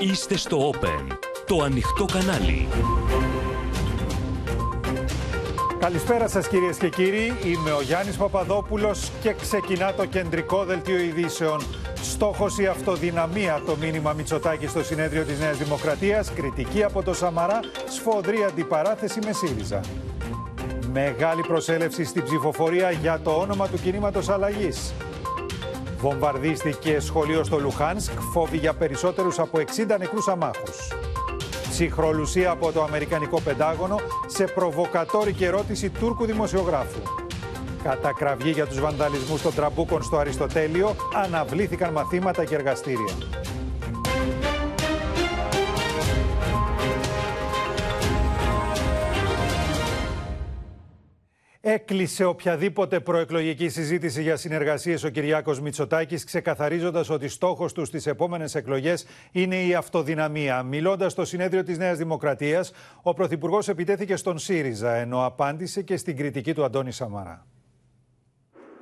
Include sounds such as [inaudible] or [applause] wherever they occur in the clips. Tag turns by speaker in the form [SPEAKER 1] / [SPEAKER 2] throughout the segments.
[SPEAKER 1] Είστε στο Open, το ανοιχτό κανάλι.
[SPEAKER 2] Καλησπέρα σας κυρίες και κύριοι, είμαι ο Γιάννης Παπαδόπουλος και ξεκινά το κεντρικό δελτίο ειδήσεων. Στόχος η αυτοδυναμία, το μήνυμα Μητσοτάκη στο συνέδριο της Νέας Δημοκρατίας, κριτική από το Σαμαρά, σφοδρή αντιπαράθεση με ΣΥΡΙΖΑ. Μεγάλη προσέλευση στην ψηφοφορία για το όνομα του κινήματος αλλαγής. Βομβαρδίστηκε σχολείο στο Λουχάνσκ, φόβοι για περισσότερους από 60 νεκρούς αμάχους. Ψυχρολουσία από το Αμερικανικό Πεντάγωνο σε προβοκατόρικη ερώτηση Τούρκου δημοσιογράφου. Κατακραυγή για τους βανδαλισμούς των τραμπούκων στο Αριστοτέλειο, αναβλήθηκαν μαθήματα και εργαστήρια. Έκλεισε οποιαδήποτε προεκλογική συζήτηση για συνεργασίες ο Κυριάκος Μητσοτάκης, ξεκαθαρίζοντας ότι στόχος τους στις επόμενες εκλογές είναι η αυτοδυναμία. Μιλώντας στο συνέδριο της Νέας Δημοκρατίας, ο Πρωθυπουργός επιτέθηκε στον ΣΥΡΙΖΑ, ενώ απάντησε και στην κριτική του Αντώνη Σαμαρά.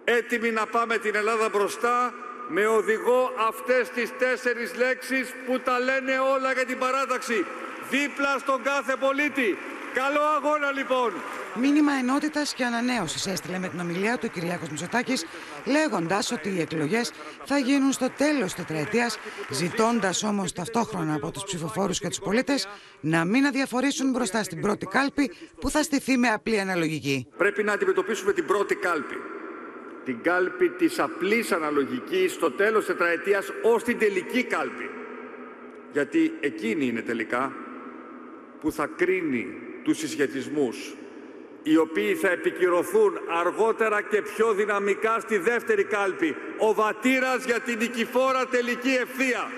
[SPEAKER 3] Έτοιμοι να πάμε την Ελλάδα μπροστά με οδηγό αυτές τις τέσσερις λέξεις που τα λένε όλα για την παράταξη. Δίπλα στον κάθε πολίτη. Καλό αγώνα λοιπόν.
[SPEAKER 4] Μήνυμα ενότητας και ανανέωσης έστειλε με την ομιλία του Κυριάκος Μητσοτάκης, λέγοντας ότι οι εκλογές θα γίνουν στο τέλος τη τετραετίας, ζητώντας όμως ταυτόχρονα από τους ψηφοφόρους και τους πολίτες να μην αδιαφορήσουν μπροστά στην πρώτη κάλπη που θα στηθεί με απλή αναλογική.
[SPEAKER 3] Πρέπει να αντιμετωπίσουμε την πρώτη κάλπη. Την κάλπη της απλής αναλογικής στο τέλος τετραετίας ως την τελική κάλπη. Γιατί εκείνη είναι τελικά που θα κρίνει τους συσχετισμούς οι οποίοι θα επικυρωθούν αργότερα και πιο δυναμικά στη δεύτερη κάλπη. Ο βατήρας για την νικηφόρα τελική ευθεία.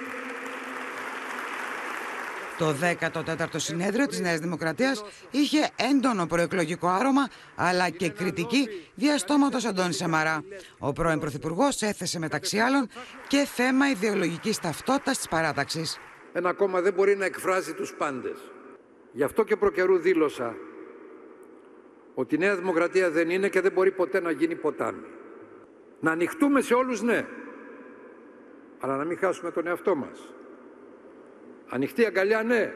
[SPEAKER 4] Το 14ο συνέδριο της Νέας Δημοκρατίας είχε έντονο προεκλογικό άρωμα αλλά και κριτική διαστόματος Αντώνη Σαμαρά. Ο πρώην Πρωθυπουργός έθεσε μεταξύ άλλων και θέμα ιδεολογικής ταυτότητας της παράταξης.
[SPEAKER 5] Ένα κόμμα δεν μπορεί να εκφράζει τους πάντες. Γι' αυτό και προκαιρού δήλωσα ότι η Νέα Δημοκρατία δεν είναι και δεν μπορεί ποτέ να γίνει ποτάμι. Να ανοιχτούμε σε όλους ναι, αλλά να μην χάσουμε τον εαυτό μας. Ανοιχτή αγκαλιά ναι,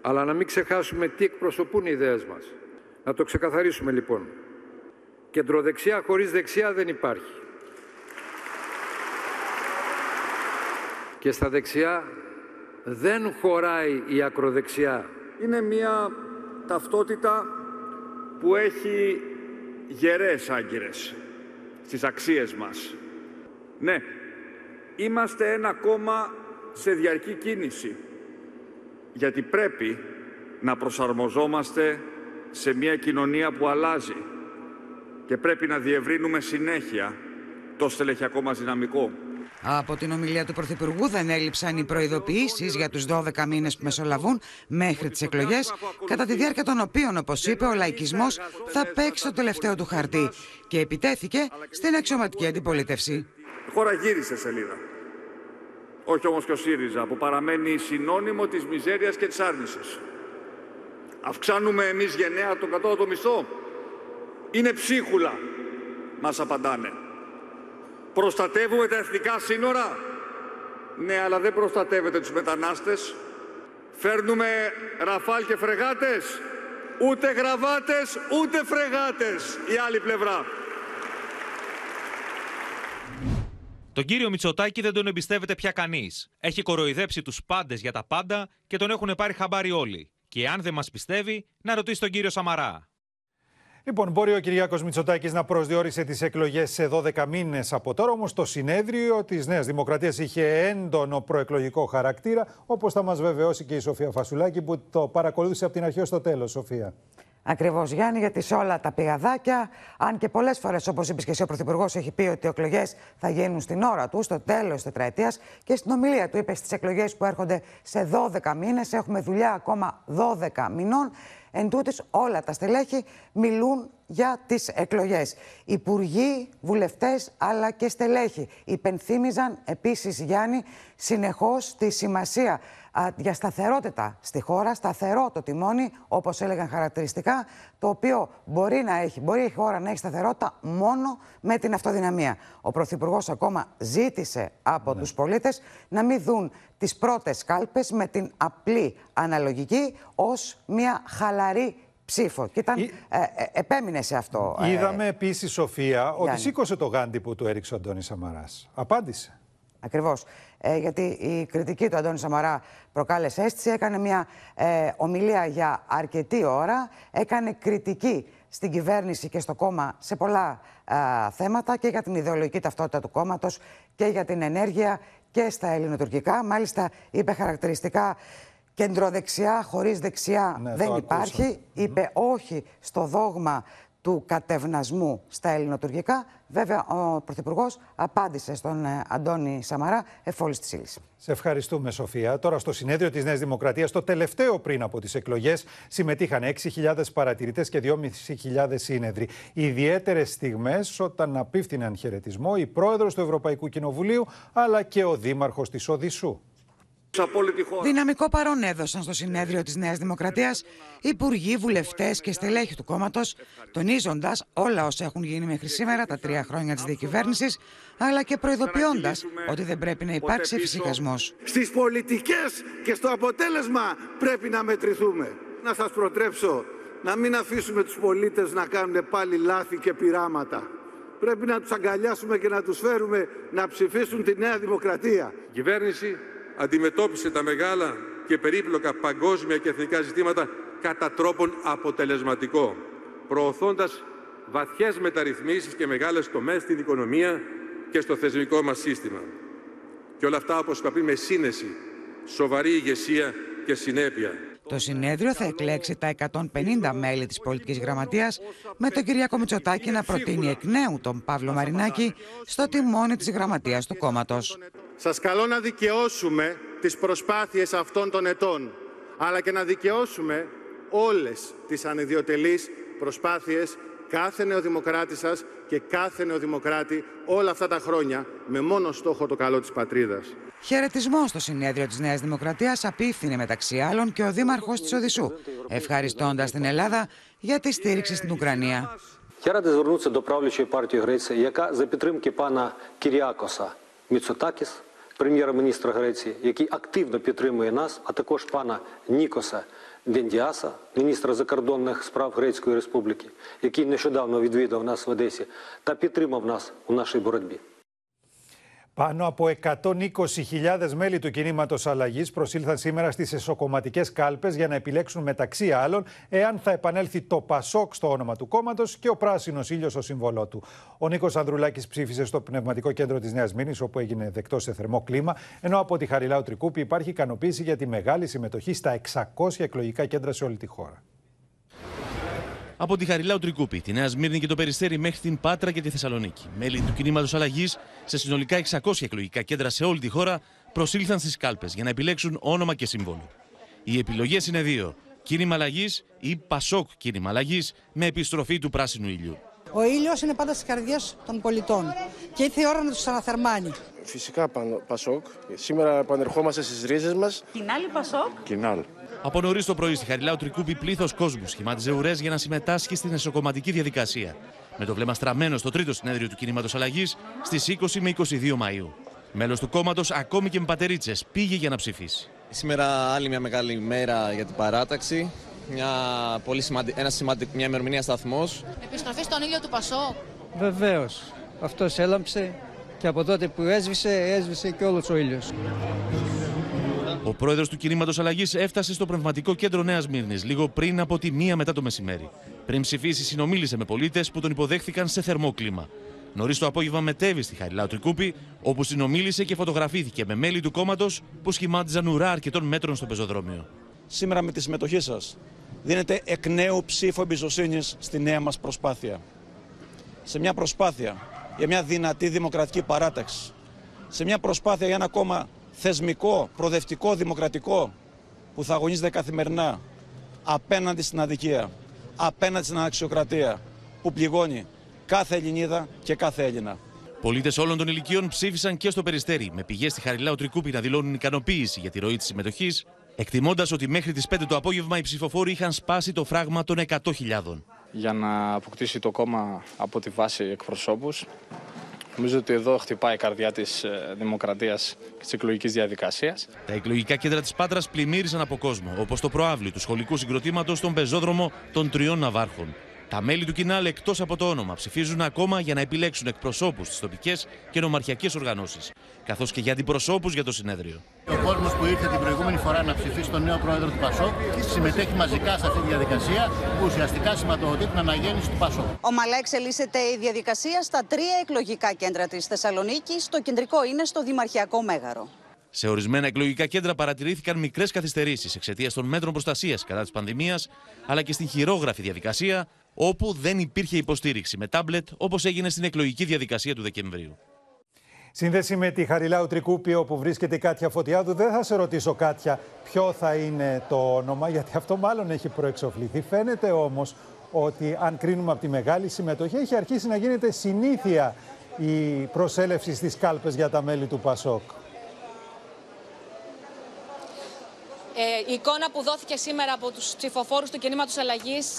[SPEAKER 5] αλλά να μην ξεχάσουμε τι εκπροσωπούν οι ιδέες μας. Να το ξεκαθαρίσουμε λοιπόν. Κεντροδεξιά χωρίς δεξιά δεν υπάρχει. Και στα δεξιά δεν χωράει η ακροδεξιά.
[SPEAKER 3] Είναι μια ταυτότητα που έχει γερές άγκυρες στις αξίες μας. Ναι, είμαστε ένα κόμμα σε διαρκή κίνηση, γιατί πρέπει να προσαρμοζόμαστε σε μια κοινωνία που αλλάζει και πρέπει να διευρύνουμε συνέχεια το στελεχειακό μας δυναμικό.
[SPEAKER 4] Από την ομιλία του Πρωθυπουργού δεν έλειψαν οι προειδοποιήσεις για τους 12 μήνες που μεσολαβούν μέχρι τις εκλογές, κατά τη διάρκεια των οποίων, όπως είπε, ο λαϊκισμός θα παίξει το τελευταίο του χαρτί και επιτέθηκε στην αξιωματική αντιπολίτευση.
[SPEAKER 3] Η χώρα γύρισε σελίδα. Όχι όμως και ο ΣΥΡΙΖΑ, που παραμένει συνώνυμο της μιζέριας και της άρνησης. Αυξάνουμε εμείς γενναία τον κατώτατο μισθό. Είναι ψίχουλα, μας απαντάνε. Προστατεύουμε τα εθνικά σύνορα. Ναι, αλλά δεν προστατεύετε τους μετανάστες. Φέρνουμε ραφάλ και φρεγάτες. Ούτε γραβάτες, ούτε φρεγάτες. Η άλλη πλευρά.
[SPEAKER 6] Τον κύριο Μητσοτάκη δεν τον εμπιστεύεται πια κανείς. Έχει κοροϊδέψει τους πάντες για τα πάντα και τον έχουν πάρει χαμπάρι όλοι. Και αν δεν μας πιστεύει, να ρωτήσει τον κύριο Σαμαρά.
[SPEAKER 2] Λοιπόν, μπορεί ο Κυριάκος Μητσοτάκης να προσδιορίσε τις εκλογές σε 12 μήνες από τώρα, όμως το συνέδριο της Νέας Δημοκρατίας είχε έντονο προεκλογικό χαρακτήρα, όπως θα μας βεβαιώσει και η Σοφία Φασουλάκη που το παρακολούθησε από την αρχή ως το τέλος, Σοφία.
[SPEAKER 4] Ακριβώς, Γιάννη, γιατί σε όλα τα πηγαδάκια, αν και πολλές φορές, όπως είπες και εσύ, ο Πρωθυπουργός έχει πει ότι οι εκλογές θα γίνουν στην ώρα του, στο τέλος της τετραετίας, και στην ομιλία του είπες στις εκλογές που έρχονται σε 12 μήνες, έχουμε δουλειά ακόμα 12 μηνών. Εν τούτης, όλα τα στελέχη μιλούν για τις εκλογές. Υπουργοί, βουλευτές αλλά και στελέχοι υπενθύμιζαν επίσης Γιάννη συνεχώς τη σημασία για σταθερότητα στη χώρα, σταθερό το τιμόνι, όπως έλεγαν χαρακτηριστικά, το οποίο μπορεί να έχει, μπορεί η χώρα να έχει σταθερότητα μόνο με την αυτοδυναμία. Ο Πρωθυπουργός ακόμα ζήτησε από ναι. τους πολίτες να μην δουν τις πρώτες κάλπες με την απλή αναλογική ως μια χαλαρή ψήφο. Και ήταν, ε, ε, επέμεινε σε αυτό.
[SPEAKER 2] Ε, Είδαμε ε, επίσης, Σοφία, ότι σήκωσε το γάντι που του έριξε ο Αντώνης Σαμαράς. Απάντησε.
[SPEAKER 4] Ακριβώς. Ε, γιατί η κριτική του Αντώνη Σαμαρά προκάλεσε αίσθηση. Έκανε μια ε, ομιλία για αρκετή ώρα. Έκανε κριτική στην κυβέρνηση και στο κόμμα σε πολλά θέματα και για την ιδεολογική ταυτότητα του κόμματος και για την ενέργεια και στα ελληνοτουρκικά. Μάλιστα, είπε χαρακτηριστικά Κεντροδεξιά χωρίς δεξιά ναι, δεν υπάρχει. Είπε όχι στο δόγμα του κατευνασμού στα ελληνοτουρκικά. Βέβαια, ο Πρωθυπουργός απάντησε στον ε, Αντώνη Σαμαρά εφόλης της ύλης.
[SPEAKER 2] Σε ευχαριστούμε, Σοφία. Τώρα, στο συνέδριο της Νέας Δημοκρατίας, το τελευταίο πριν από τις εκλογές, συμμετείχαν 6.000 παρατηρητές και 2.500 σύνεδροι. Ιδιαίτερες στιγμές όταν απίφθηναν χαιρετισμό η πρόεδρος του Ευρωπαϊκού Κοινοβουλίου αλλά και ο δήμαρχος της Οδυσσού.
[SPEAKER 4] Δυναμικό παρόν έδωσαν στο συνέδριο της Νέας Δημοκρατίας υπουργοί, βουλευτές και στελέχοι του κόμματος, τονίζοντας όλα όσα έχουν γίνει μέχρι σήμερα τα τρία χρόνια της διακυβέρνησης, αλλά και προειδοποιώντας ότι δεν πρέπει να υπάρξει εφησυχασμό.
[SPEAKER 7] Στις πολιτικές και στο αποτέλεσμα πρέπει να μετρηθούμε. Να σας προτρέψω να μην αφήσουμε τους πολίτες να κάνουν πάλι λάθη και πειράματα. Πρέπει να τους αγκαλιάσουμε και να τους φέρουμε να ψηφίσουν τη Νέα Δημοκρατία.
[SPEAKER 8] Η κυβέρνηση αντιμετώπισε τα μεγάλα και περίπλοκα παγκόσμια και εθνικά ζητήματα κατά τρόπον αποτελεσματικό, προωθώντας βαθιές μεταρρυθμίσεις και μεγάλες τομές στην οικονομία και στο θεσμικό μας σύστημα. Και όλα αυτά, όπως είπα πριν, με σύνεση, σοβαρή ηγεσία και συνέπεια.
[SPEAKER 4] Το συνέδριο θα εκλέξει τα 150 μέλη της πολιτικής γραμματείας με τον Κυριακό Μητσοτάκη να προτείνει εκ νέου τον Παύλο Μαρινάκη στο τιμόνι της γραμματείας του κόμματος.
[SPEAKER 7] Σας καλώ να δικαιώσουμε τις προσπάθειες αυτών των ετών, αλλά και να δικαιώσουμε όλες τις ανιδιοτελείς προσπάθειες κάθε νεοδημοκράτη σας και κάθε νεοδημοκράτη όλα αυτά τα χρόνια με μόνο στόχο το καλό της πατρίδας.
[SPEAKER 4] Χαιρετισμό στο συνέδριο της Νέας Δημοκρατίας απίφθινε μεταξύ άλλων και ο Δήμαρχος της Οδυσσού, ευχαριστώντας την Ελλάδα για τη στήριξη στην Ουκρανία.
[SPEAKER 9] Я радий звернутися до правлячої партії Греції, яка за підтримки пана Кіріакоса Міцотакіс, прем'єр-міністра Греції, який активно підтримує нас, а також пана Нікоса Дендіаса, міністра закордонних справ Грецької Республіки, який нещодавно відвідав нас в Одесі та підтримав нас у нашій боротьбі.
[SPEAKER 2] Πάνω από 120.000 μέλη του κινήματος αλλαγής προσήλθαν σήμερα στις εσωκομματικές κάλπες για να επιλέξουν μεταξύ άλλων εάν θα επανέλθει το Πασόκ στο όνομα του κόμματος και ο πράσινος ήλιος στο σύμβολό του. Ο Νίκος Ανδρουλάκης ψήφισε στο Πνευματικό Κέντρο της Νέας Μήνης, όπου έγινε δεκτός σε θερμό κλίμα, ενώ από τη Χαριλάου Τρικούπη υπάρχει ικανοποίηση για τη μεγάλη συμμετοχή στα 600 εκλογικά κέντρα σε όλη τη χώρα.
[SPEAKER 10] Από τη Χαριλάου Τρικούπη, τη Νέα Σμύρνη και το Περιστέρι μέχρι την Πάτρα και τη Θεσσαλονίκη. Μέλη του κινήματος αλλαγής σε συνολικά 600 εκλογικά κέντρα σε όλη τη χώρα προσήλθαν στις κάλπες για να επιλέξουν όνομα και σύμβολο. Οι επιλογές είναι δύο. Κίνημα αλλαγής ή Πασόκ κίνημα αλλαγής με επιστροφή του πράσινου ήλιου.
[SPEAKER 11] Ο ήλιος είναι πάντα στις καρδιές των πολιτών και ήρθε η ώρα να του αναθερμάνει.
[SPEAKER 12] Φυσικά Πασόκ. Σήμερα επανερχόμαστε στις ρίζες μας.
[SPEAKER 13] Κινάλ Πασόκ;
[SPEAKER 12] Κινάλ.
[SPEAKER 10] Από νωρίς το πρωί στη Χαριλάου Τρικούπη, πλήθος κόσμου σχημάτιζε ουρές για να συμμετάσχει στην εσωκομματική διαδικασία. Με το βλέμμα στραμμένο στο τρίτο συνέδριο του κινήματος αλλαγής στις 20 με 22 Μαου. Μέλος του κόμματος, ακόμη και με πατερίτσες, πήγε για να ψηφίσει.
[SPEAKER 14] Σήμερα άλλη μια μεγάλη μέρα για την παράταξη. Μια, πολύ σημαντι... ένας σημαντικ... μια ημερομηνία σταθμός.
[SPEAKER 13] Επιστροφή στον ήλιο του Πασό.
[SPEAKER 11] Βεβαίως. Αυτός έλαμψε και από τότε που έσβησε, έσβησε και όλος ο ήλιος.
[SPEAKER 10] Ο πρόεδρος του κινήματος αλλαγής έφτασε στο πνευματικό κέντρο Νέας Μύρνης λίγο πριν από τη μία μετά το μεσημέρι. Πριν ψηφίσει, συνομίλησε με πολίτες που τον υποδέχθηκαν σε θερμό κλίμα. Νωρίς το απόγευμα μετέβη στη Χαριλάου Τρικούπη, όπου συνομίλησε και φωτογραφήθηκε με μέλη του κόμματος που σχημάτιζαν ουρά αρκετών μέτρων στο πεζοδρόμιο.
[SPEAKER 15] Σήμερα με τη συμμετοχή σας, δίνετε εκ νέου ψήφο εμπιστοσύνης στη νέα μας προσπάθεια. Σε μια προσπάθεια για μια δυνατή δημοκρατική παράταξη. Σε μια προσπάθεια για ένα κόμμα θεσμικό, προοδευτικό, δημοκρατικό που θα αγωνίζεται καθημερινά απέναντι στην αδικία, απέναντι στην αναξιοκρατία, που πληγώνει κάθε Ελληνίδα και κάθε Έλληνα.
[SPEAKER 10] Πολίτες όλων των ηλικιών ψήφισαν και στο Περιστέρι, με πηγές στη Χαριλάου Τρικούπη να δηλώνουν ικανοποίηση για τη ροή της συμμετοχής, εκτιμώντας ότι μέχρι τις 5 το απόγευμα οι ψηφοφόροι είχαν σπάσει το φράγμα των 100.000.
[SPEAKER 16] Για να αποκτήσει το κόμμα από τη βάση εκπροσώπους, νομίζω ότι εδώ χτυπάει η καρδιά της δημοκρατίας και της εκλογικής διαδικασίας.
[SPEAKER 10] Τα εκλογικά κέντρα της Πάτρας πλημμύρισαν από κόσμο, όπως το προάβλιο του σχολικού συγκροτήματος στον πεζόδρομο των τριών Ναβάρχων. Τα μέλη του Κινάλ εκτός από το όνομα ψηφίζουν ακόμα για να επιλέξουν εκπροσώπους στις τοπικές και νομαρχιακές οργανώσεις, καθώς και για αντιπροσώπους για το συνέδριο.
[SPEAKER 17] Ο κόσμος που ήρθε την προηγούμενη φορά να ψηφίσει τον νέο πρόεδρο του ΠΑΣΟΚ συμμετέχει μαζικά σε αυτή τη διαδικασία που ουσιαστικά σηματοδοτεί την αναγέννηση του ΠΑΣΟΚ.
[SPEAKER 18] Ομαλά εξελίσσεται η διαδικασία στα τρία εκλογικά κέντρα της Θεσσαλονίκη. Το κεντρικό είναι στο Δημαρχιακό Μέγαρο.
[SPEAKER 10] Σε ορισμένα εκλογικά κέντρα παρατηρήθηκαν μικρές καθυστερήσεις εξαιτίας των μέτρων προστασίας κατά της πανδημίας, αλλά και στην χειρόγραφη διαδικασία, όπου δεν υπήρχε υποστήριξη με τάμπλετ, όπως έγινε στην εκλογική διαδικασία του Δεκεμβρίου.
[SPEAKER 2] Σύνδεση με τη Χαριλάου Τρικούπη, όπου βρίσκεται η Κάτια Φωτιάδου. Δεν θα σε ρωτήσω, Κάτια, ποιο θα είναι το όνομα, γιατί αυτό μάλλον έχει προεξοφληθεί. Φαίνεται όμως ότι, αν κρίνουμε από τη μεγάλη συμμετοχή, έχει αρχίσει να γίνεται συνήθεια η προσέλευση στις κάλπες για τα μέλη του ΠΑΣΟΚ.
[SPEAKER 19] Ε, η εικόνα που δόθηκε σήμερα από τους ψηφοφόρους του κινήματος αλλαγής,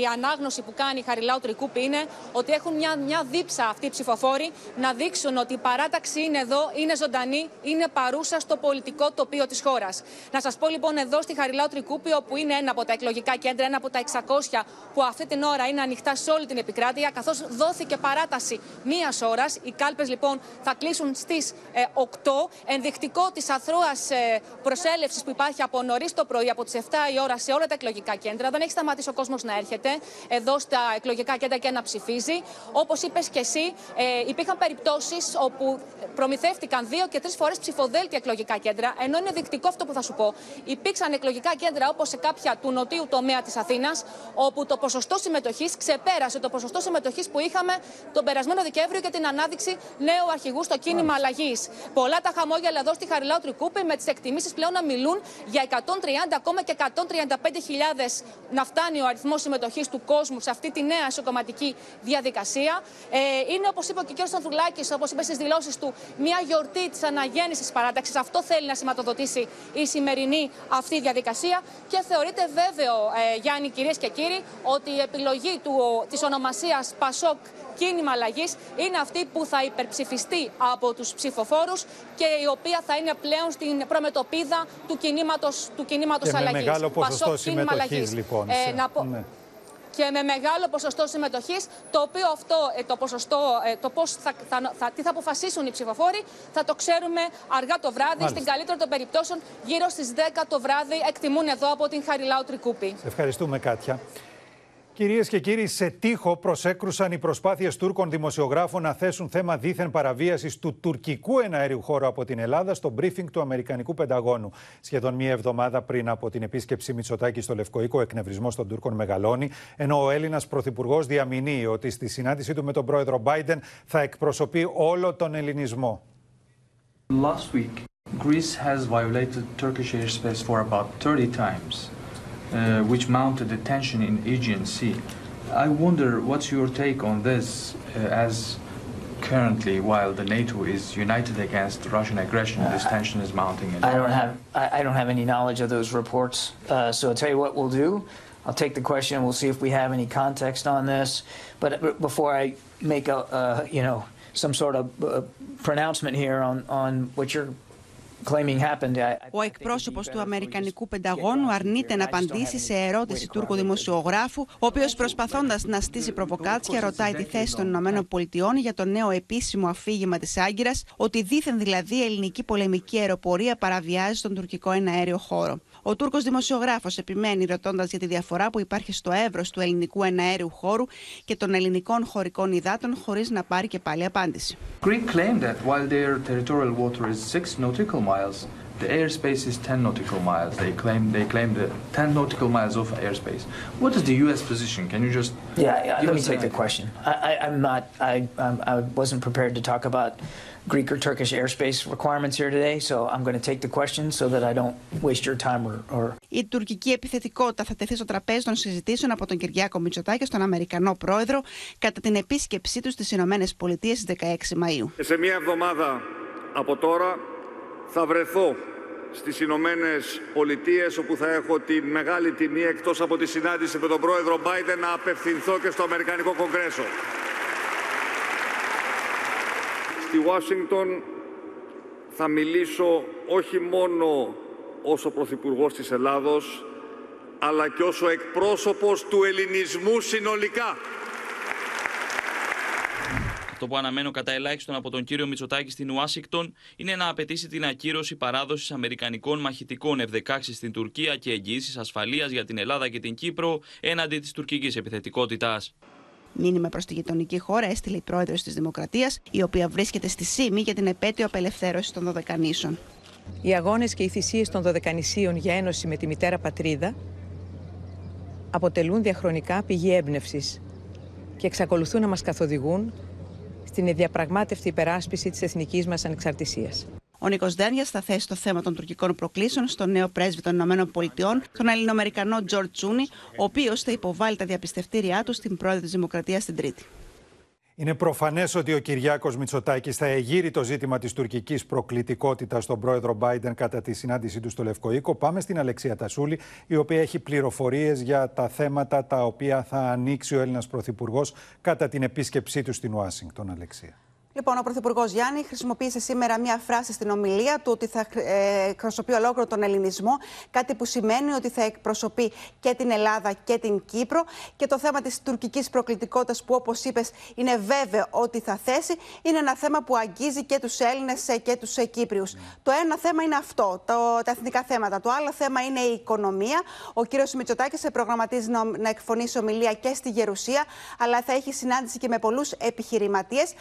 [SPEAKER 19] η ανάγνωση που κάνει η Χαριλάου Τρικούπη είναι ότι έχουν μια, μια δίψα αυτοί οι ψηφοφόροι να δείξουν ότι η παράταξη είναι εδώ, είναι ζωντανή, είναι παρούσα στο πολιτικό τοπίο της χώρας. Να σας πω λοιπόν εδώ στη Χαριλάου Τρικούπη, όπου είναι ένα από τα εκλογικά κέντρα, ένα από τα 600 που αυτή την ώρα είναι ανοιχτά σε όλη την επικράτεια, καθώς δόθηκε παράταση μίας ώρας. Οι κάλπες λοιπόν θα κλείσουν στις 8. Ενδεικτικό της αθρώας ε, προσέλευσης που υπάρχει από νωρίς το πρωί, από τις 7 η ώρα, σε όλα τα εκλογικά κέντρα. Δεν έχει σταματήσει ο κόσμος να έρχεται εδώ στα εκλογικά κέντρα και να ψηφίζει. Όπως είπες και εσύ, ε, υπήρχαν περιπτώσεις όπου προμηθεύτηκαν δύο και τρεις φορές ψηφοδέλτια εκλογικά κέντρα. Ενώ είναι δεικτικό αυτό που θα σου πω. Υπήρξαν εκλογικά κέντρα όπως σε κάποια του νοτίου τομέα της Αθήνας, όπου το ποσοστό συμμετοχής ξεπέρασε το ποσοστό συμμετοχής που είχαμε τον περασμένο Δεκέμβριο και την ανάδειξη νέου αρχηγού στο κίνημα αλλαγής. Πολλά τα χαμόγελα εδώ στη Χαριλάου Τρικούπη με τις εκτιμήσεις πλέον να μιλούν για 130 ακόμα και 135.000 να φτάνει ο αριθμός συμμετοχής του κόσμου σε αυτή τη νέα εσωκομματική διαδικασία. Ε, είναι, όπως είπε ο κ. Στανθουλάκη, όπως είπε στις δηλώσεις του, μια γιορτή της αναγέννησης παράταξης. Αυτό θέλει να σηματοδοτήσει η σημερινή αυτή διαδικασία. Και θεωρείται βέβαιο, ε, Γιάννη, κυρίες και κύριοι, ότι η επιλογή της ονομασίας Πασόκ κίνημα αλλαγής είναι αυτή που θα υπερψηφιστεί από τους ψηφοφόρους και η οποία θα είναι πλέον στην προμετωπίδα του κινήματο του κινήματος
[SPEAKER 2] αλλαγή.
[SPEAKER 19] Με
[SPEAKER 2] μεγάλο ποσοστό συμμετοχής, λοιπόν.
[SPEAKER 19] Ε, να πω... ναι. Και με μεγάλο ποσοστό συμμετοχής, το οποίο αυτό ε, το ποσοστό, ε, το πώς θα, θα, θα, τι θα αποφασίσουν οι ψηφοφόροι, θα το ξέρουμε αργά το βράδυ. Μάλιστα. Στην καλύτερη των περιπτώσεων, γύρω στις 10 το βράδυ, εκτιμούν εδώ από την Χαριλάου Τρικούπη.
[SPEAKER 2] Σε ευχαριστούμε, Κάτια. Κυρίες και κύριοι, σε τείχο προσέκρουσαν οι προσπάθειες Τούρκων δημοσιογράφων να θέσουν θέμα δίθεν παραβίασης του τουρκικού εναέριου χώρου από την Ελλάδα στο briefing του Αμερικανικού Πενταγώνου. Σχεδόν μία εβδομάδα πριν από την επίσκεψη Μητσοτάκη στο Λευκό Οίκο, ο εκνευρισμός των Τούρκων μεγαλώνει, ενώ ο Έλληνας Πρωθυπουργός διαμηνύει ότι στη συνάντησή του με τον πρόεδρο Biden θα εκπροσωπεί όλο τον ελληνισμό.
[SPEAKER 20] Last week, Greece has violated Turkish airspace for about 30 times. Uh, which mounted the tension in Aegean Sea. I wonder what's your take on this uh, as currently while the NATO is united against Russian aggression, this tension is mounting.
[SPEAKER 21] I don't have I, I don't have any knowledge of those reports. Uh, so I'll tell you what we'll do. I'll take the question. And we'll see if we have any context on this. But before I make a you know some sort of pronouncement here on on what you're
[SPEAKER 22] Ο εκπρόσωπος του Αμερικανικού Πενταγώνου αρνείται να απαντήσει σε ερώτηση Τούρκου δημοσιογράφου, ο οποίος προσπαθώντας να στήσει προβοκάτσια ρωτάει τη θέση των ΗΠΑ για το νέο επίσημο αφήγημα της Άγκυρας, ότι δήθεν δηλαδή η ελληνική πολεμική αεροπορία παραβιάζει τον τουρκικό εναέριο χώρο. Ο Τούρκο δημοσιογράφο επιμένει ρωτώντα για τη διαφορά που υπάρχει στο εύρο του ελληνικού εναέριου χώρου και των ελληνικών χωρικών υδάτων, χωρί να πάρει και πάλι απάντηση.
[SPEAKER 20] Greek claim that while their territorial water is 6 nautical miles, the airspace is 10 nautical miles. They claim they claim the 10 nautical miles of airspace. What is the U.S. position? Can you just
[SPEAKER 21] yeah? yeah let me take the question. I, I, I'm not. I I'm, I wasn't prepared to talk about Greek or Turkish airspace requirements here today, so I'm going to take the questions so that I don't waste your time or, or...
[SPEAKER 22] Η τουρκική επιθετικότητα θα τεθεί στο τραπέζι των συζητήσεων από τον Κυριάκο Μητσοτάκη στον Αμερικανό πρόεδρο κατά την επίσκεψή του στις Ηνωμένες Πολιτείες στι 16 Μαου.
[SPEAKER 3] Και σε μία εβδομάδα από τώρα θα βρεθώ στις Ηνωμένες Πολιτείες όπου θα έχω τη μεγάλη τιμή εκτός από τη συνάντηση με τον πρόεδρο Μπάιντεν να απευθυνθώ και στο Αμερικανικό Κογκρέσο. Στη Ουάσιγκτον θα μιλήσω όχι μόνο ως ο Πρωθυπουργός της Ελλάδος, αλλά και ως ο εκπρόσωπος του ελληνισμού συνολικά.
[SPEAKER 23] Αυτό που αναμένω κατά ελάχιστον από τον κύριο Μητσοτάκη στην Ουάσιγκτον είναι να απαιτήσει την ακύρωση παράδοσης Αμερικανικών μαχητικών F-16 στην Τουρκία και εγγυήσεις ασφαλείας για την Ελλάδα και την Κύπρο έναντι της τουρκικής επιθετικότητας.
[SPEAKER 22] Μήνυμα προς τη γειτονική χώρα έστειλε η πρόεδρος της Δημοκρατίας, η οποία βρίσκεται στη ΣΥΜΗ για την επέτειο απελευθέρωσης των Δωδεκανήσων.
[SPEAKER 24] Οι αγώνες και οι θυσίες των Δωδεκανησίων για ένωση με τη μητέρα πατρίδα αποτελούν διαχρονικά πηγή έμπνευσης και εξακολουθούν να μας καθοδηγούν στην διαπραγμάτευτη υπεράσπιση της εθνικής μας ανεξαρτησίας.
[SPEAKER 22] Ο Νίκος Δένιας θα θέσει το θέμα των τουρκικών προκλήσεων στον νέο πρέσβη των Ηνωμένων Πολιτειών, τον Ελληνοαμερικανό Τζορτ Τσούνι, ο οποίος θα υποβάλει τα διαπιστευτήριά του στην πρόεδρο της Δημοκρατίας την Τρίτη.
[SPEAKER 2] Είναι προφανές ότι ο Κυριάκος Μητσοτάκης θα εγείρει το ζήτημα της τουρκικής προκλητικότητας στον πρόεδρο Μπάιντεν κατά τη συνάντησή του στο Λευκό Οίκο. Πάμε στην Αλεξία Τασούλη, η οποία έχει πληροφορίες για τα θέματα τα οποία θα ανοίξει ο Έλληνας Πρωθυπουργός κατά την επίσκεψή του στην Ουάσιγκτον. Αλεξία.
[SPEAKER 25] Λοιπόν, ο Πρωθυπουργός Γιάννη χρησιμοποίησε σήμερα μία φράση στην ομιλία του ότι θα ε, εκπροσωπεί ολόκληρο τον ελληνισμό. Κάτι που σημαίνει ότι θα εκπροσωπεί και την Ελλάδα και την Κύπρο. Και το θέμα της τουρκικής προκλητικότητας, που όπως είπες, είναι βέβαιο ότι θα θέσει, είναι ένα θέμα που αγγίζει και τους Έλληνες και τους Κύπριους. Το ένα θέμα είναι αυτό, το, τα εθνικά θέματα. Το άλλο θέμα είναι η οικονομία. Ο κύριος Μητσοτάκης προγραμματίζει να, να εκφωνήσει ομιλία και στη Γερουσία, αλλά θα έχει συνάντηση και με πολλούς επιχειρηματίες.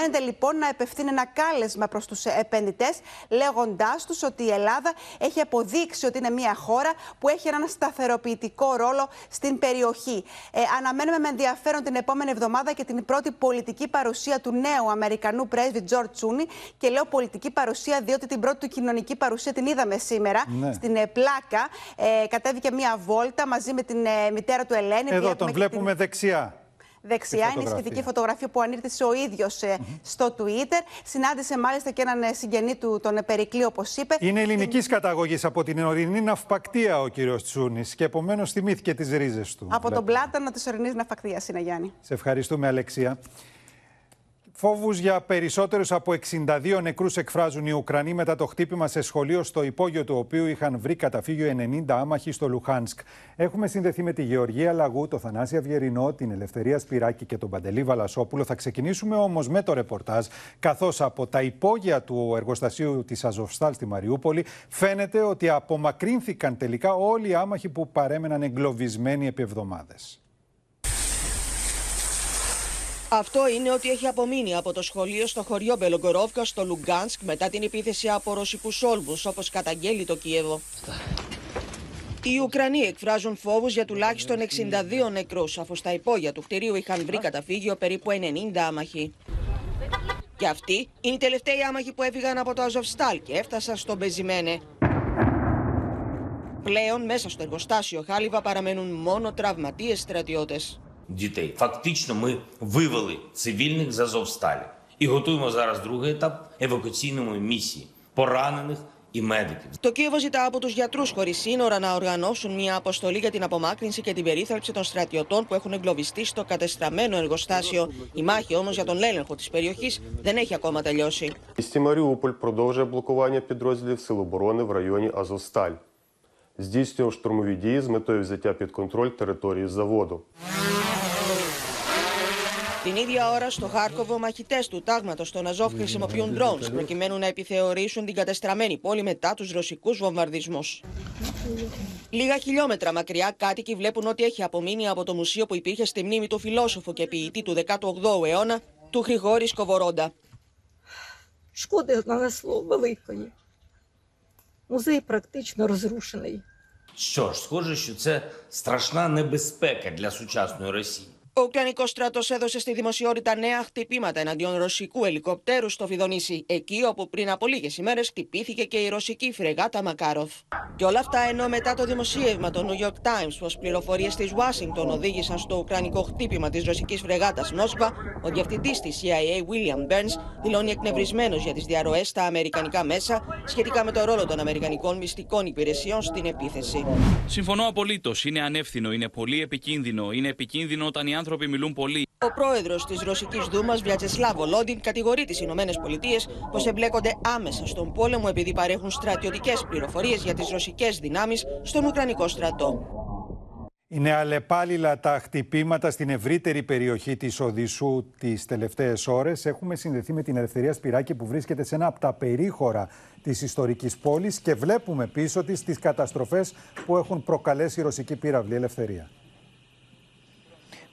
[SPEAKER 25] Αναμένεται λοιπόν να επευθύνει ένα κάλεσμα προς τους επενδυτές, λέγοντάς τους ότι η Ελλάδα έχει αποδείξει ότι είναι μια χώρα που έχει έναν σταθεροποιητικό ρόλο στην περιοχή. Ε, αναμένουμε με ενδιαφέρον την επόμενη εβδομάδα και την πρώτη πολιτική παρουσία του νέου Αμερικανού πρέσβη Τζορτ Τσούνι. Και λέω πολιτική παρουσία, διότι την πρώτη του κοινωνική παρουσία την είδαμε σήμερα
[SPEAKER 2] Ναι.
[SPEAKER 25] στην ε, πλάκα. Ε, κατέβηκε μια βόλτα μαζί με την ε, μητέρα του Ελένη.
[SPEAKER 2] Εδώ
[SPEAKER 25] Βλέπουμε
[SPEAKER 2] τον
[SPEAKER 25] και
[SPEAKER 2] βλέπουμε δεξιά.
[SPEAKER 25] Δεξιά
[SPEAKER 2] Τη
[SPEAKER 25] είναι η
[SPEAKER 2] φωτογραφία.
[SPEAKER 25] σχετική φωτογραφία που ανήρτησε ο ίδιος στο Twitter. Συνάντησε μάλιστα και έναν ε, συγγενή του, τον ε, Περικλή, όπως είπε.
[SPEAKER 2] Είναι ελληνικής καταγωγής από την ορεινή ναυπακτία ο κύριος Τσούνης και επομένως θυμήθηκε τις ρίζες του.
[SPEAKER 25] Από τον
[SPEAKER 2] Βλέπουμε.
[SPEAKER 25] πλάτανο της ορεινής ναυπακτίας είναι Γιάννη.
[SPEAKER 2] Σε ευχαριστούμε, Αλεξία. Φόβους για περισσότερους από 62 νεκρούς εκφράζουν οι Ουκρανοί μετά το χτύπημα σε σχολείο στο υπόγειο του οποίου είχαν βρει καταφύγιο 90 άμαχοι στο Λουχάνσκ. Έχουμε συνδεθεί με τη Γεωργία Λαγού, το Θανάση Αυγερινό, την Ελευθερία Σπυράκη και τον Παντελή Βαλασόπουλο. Θα ξεκινήσουμε όμως με το ρεπορτάζ, καθώς από τα υπόγεια του εργοστασίου της Αζοφστάλ στη Μαριούπολη φαίνεται ότι απομακρύνθηκαν τελικά όλοι οι άμαχοι που παρέμεναν εγκλωβισμένοι επί εβδομάδες.
[SPEAKER 26] Αυτό είναι ότι έχει απομείνει από το σχολείο στο χωριό Μπελογκορόβκα στο Λουγκάνσκ μετά την επίθεση από ρωσικούς όλμου, όπως καταγγέλει το Κίεβο. Οι Ουκρανοί εκφράζουν φόβους για τουλάχιστον 62 νεκρούς, αφού στα υπόγεια του κτηρίου είχαν βρει καταφύγιο περίπου 90 άμαχοι. Και αυτοί είναι οι τελευταίοι άμαχοι που έφυγαν από το Αζοφστάλ και έφτασαν στο Μπεζιμένε. Πλέον μέσα στο εργοστάσιο Χάλιβα παραμένουν μόνο τραυματίες στρατιώτες.
[SPEAKER 27] дітей. Фактично, ми вивели цивільних з Азовсталі і готуємо зараз другий етап евакуаційної місії поранених і медиків.
[SPEAKER 26] Το Κίεβο ζητά από του γιατρού χωρί σύνορα να οργανώσουν μια αποστολή για την απομάκρυνση και την περίθαλψη των στρατιωτών που έχουν εγκλωβιστεί στο κατεστραμμένο εργοστάσιο. Η μάχη όμω για τον έλεγχο τη περιοχή δεν έχει ακόμα τελειώσει.
[SPEAKER 28] Місті Маріуполь продовжує блокування підрозділів Сил оборони в районі Азовсталь. Здійснював штурмові дії з метою взяття під контроль території заводу.
[SPEAKER 26] Την ίδια ώρα στο Χάρκοβο, μαχητέ του τάγματο των Αζόφ χρησιμοποιούν drones προκειμένου να επιθεωρήσουν την κατεστραμμένη πόλη μετά του ρωσικού βομβαρδισμού. Λίγα χιλιόμετρα μακριά, κάτοικοι βλέπουν ότι έχει απομείνει από το μουσείο που υπήρχε στη μνήμη του φιλόσοφου και ποιητή του 18ου αιώνα, του Γρηγόρη Σκοβορόντα.
[SPEAKER 29] Шкоди нанесло великої. Музей практично розрушений.
[SPEAKER 27] Що ж, схоже, що це страшна небезпека для сучасної Росії.
[SPEAKER 26] Ο Ουκρανικός στρατός έδωσε στη δημοσιότητα νέα χτυπήματα εναντίον ρωσικού ελικοπτέρου στο Φιδονήσι, εκεί όπου πριν από λίγες ημέρες χτυπήθηκε και η ρωσική φρεγάτα Μακάροφ. Και όλα αυτά ενώ μετά το δημοσίευμα του New York Times πως πληροφορίες της Washington οδήγησαν στο ουκρανικό χτύπημα της ρωσικής φρεγάτας Μόσχα, ο διευθυντής της CIA, William Burns, δηλώνει εκνευρισμένος για τις διαρροές στα αμερικανικά μέσα σχετικά με το ρόλο των αμερικανικών μυστικών υπηρεσιών στην επίθεση.
[SPEAKER 23] Συμφωνώ απολύτως. Είναι ανεύθυνο, είναι πολύ επικίνδυνο. Είναι επικίνδυνο όταν οι άνθρωποι μιλούν πολύ.
[SPEAKER 26] Ο πρόεδρος της Ρωσικής Δούμας, Βιατζεσλάβο Λόντιν, κατηγορεί τις Ηνωμένες Πολιτείες πως εμπλέκονται άμεσα στον πόλεμο επειδή παρέχουν στρατιωτικές πληροφορίες για τις ρωσικές δυνάμεις στον Ουκρανικό στρατό.
[SPEAKER 2] Είναι αλλεπάλληλα τα χτυπήματα στην ευρύτερη περιοχή της Οδυσσού τις τελευταίες ώρες. Έχουμε συνδεθεί με την Ελευθερία Σπυράκη που βρίσκεται σε ένα από τα περίχωρα της ιστορικής πόλης και βλέπουμε πίσω της τις καταστροφές που έχουν προκαλέσει η ρωσική πύραυλη Ελευθερία.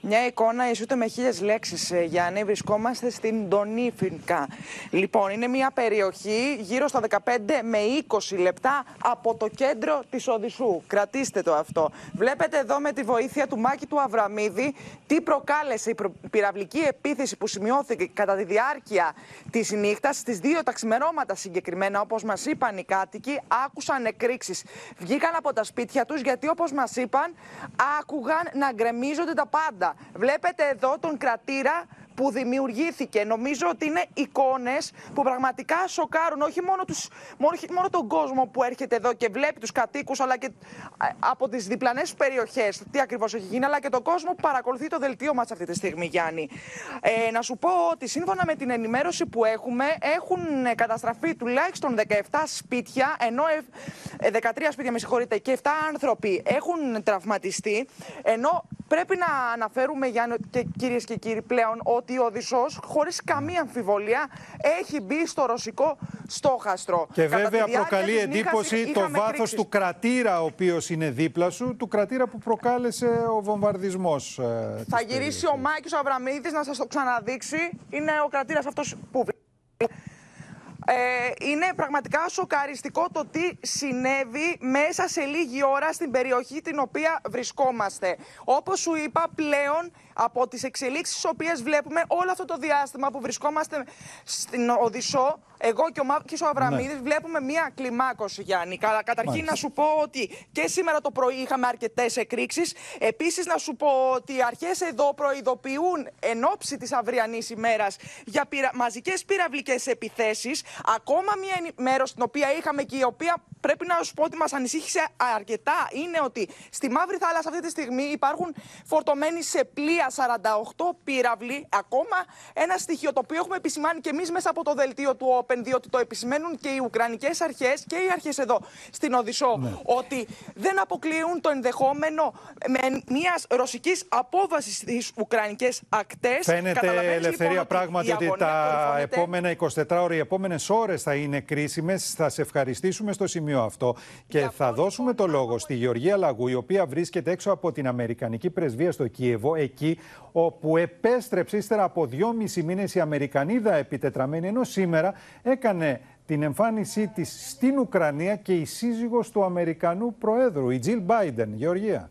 [SPEAKER 30] Μια εικόνα ισούται με χίλιες λέξεις, ε, Γιάννη. Βρισκόμαστε στην Ντονίφινκα. Λοιπόν, είναι μια περιοχή γύρω στα 15 με 20 λεπτά από το κέντρο της Οδυσσού. Κρατήστε το αυτό. Βλέπετε εδώ με τη βοήθεια του Μάκη του Αβραμίδη τι προκάλεσε η πυραυλική επίθεση που σημειώθηκε κατά τη διάρκεια της νύχτας. Στις δύο τα ξημερώματα συγκεκριμένα, όπως μας είπαν οι κάτοικοι, άκουσαν εκρήξεις. Βγήκαν από τα σπίτια τους γιατί, όπως μας είπαν, άκουγαν να γκρεμίζονται τα πάντα. Βλέπετε εδώ τον κρατήρα που δημιουργήθηκε. Νομίζω ότι είναι εικόνες που πραγματικά σοκάρουν όχι μόνο, τους, μόνο, μόνο τον κόσμο που έρχεται εδώ και βλέπει τους κατοίκους, αλλά και από τις διπλανές περιοχές τι ακριβώς έχει γίνει, αλλά και τον κόσμο που παρακολουθεί το δελτίο μας αυτή τη στιγμή, Γιάννη. Ε, να σου πω ότι σύμφωνα με την ενημέρωση που έχουμε, έχουν καταστραφεί τουλάχιστον 17 σπίτια, ενώ 13 ε, σπίτια, με συγχωρείτε, και 7 άνθρωποι έχουν τραυματιστεί, ενώ πρέπει να αναφέρουμε, Γιάννη και κυρίες και κύριοι, πλέον ότι ότι ο Οδυσσός χωρίς καμία αμφιβολία έχει μπει στο ρωσικό στόχαστρο.
[SPEAKER 2] Και βέβαια προκαλεί εντύπωση το βάθος του κρατήρα ο οποίος είναι δίπλα σου, του κρατήρα που προκάλεσε ο βομβαρδισμός.
[SPEAKER 30] Ε, Θα γυρίσει ο Μάκης ο Αβραμίδης να σας το ξαναδείξει. Είναι ο κρατήρας αυτός που ε, είναι πραγματικά σοκαριστικό το τι συνέβη μέσα σε λίγη ώρα στην περιοχή την οποία βρισκόμαστε. Όπως σου είπα πλέον από τις εξελίξεις τις οποίες βλέπουμε όλο αυτό το διάστημα που βρισκόμαστε στην Οδυσσό, εγώ και ο Μάκης ο Αβραμίδης ναι. βλέπουμε μία κλιμάκωση Γιάννη. Καταρχήν να σου πω ότι και σήμερα το πρωί είχαμε αρκετές εκρήξεις. Επίσης να σου πω ότι οι αρχές εδώ προειδοποιούν εν ώψη της αυριανής ημέρας για πυρα... μαζικές πυραυλικές επιθέσεις. Ακόμα μία μέρος την οποία είχαμε και η οποία πρέπει να σου πω ότι μας ανησύχησε αρκετά είναι ότι στη Μαύρη Θάλασσα αυτή τη στιγμή υπάρχουν φορτωμένοι σε πλοία 48 πύραυλοι. Ακόμα ένα στοιχείο το οποίο έχουμε επισημάνει και εμείς μέσα από το δελτίο του Open, διότι το επισημαίνουν και οι Ουκρανικές αρχές και οι αρχές εδώ στην Οδυσσό, ναι. ότι δεν αποκλείουν το ενδεχόμενο μιας ρωσικής απόβασης στις Ουκρανικές ακτές.
[SPEAKER 2] Φαίνεται ελευθερία λοιπόν, πράγματι ότι τα επόμενα 24 ώρε, οι επόμενες ώρες θα είναι κρίσιμες. Θα σε ευχαριστήσουμε στο σημείο αυτό και θα δώσουμε το λόγο στη Γεωργία Λαγού, η οποία βρίσκεται έξω από την Αμερικανική πρεσβεία στο Κίεβο, εκεί όπου επέστρεψε ύστερα από δυόμισι μήνες η Αμερικανίδα επιτετραμένη, ενώ σήμερα έκανε την εμφάνισή της στην Ουκρανία και η σύζυγος του Αμερικανού Προέδρου, η Τζιλ Μπάιντεν. Γεωργία.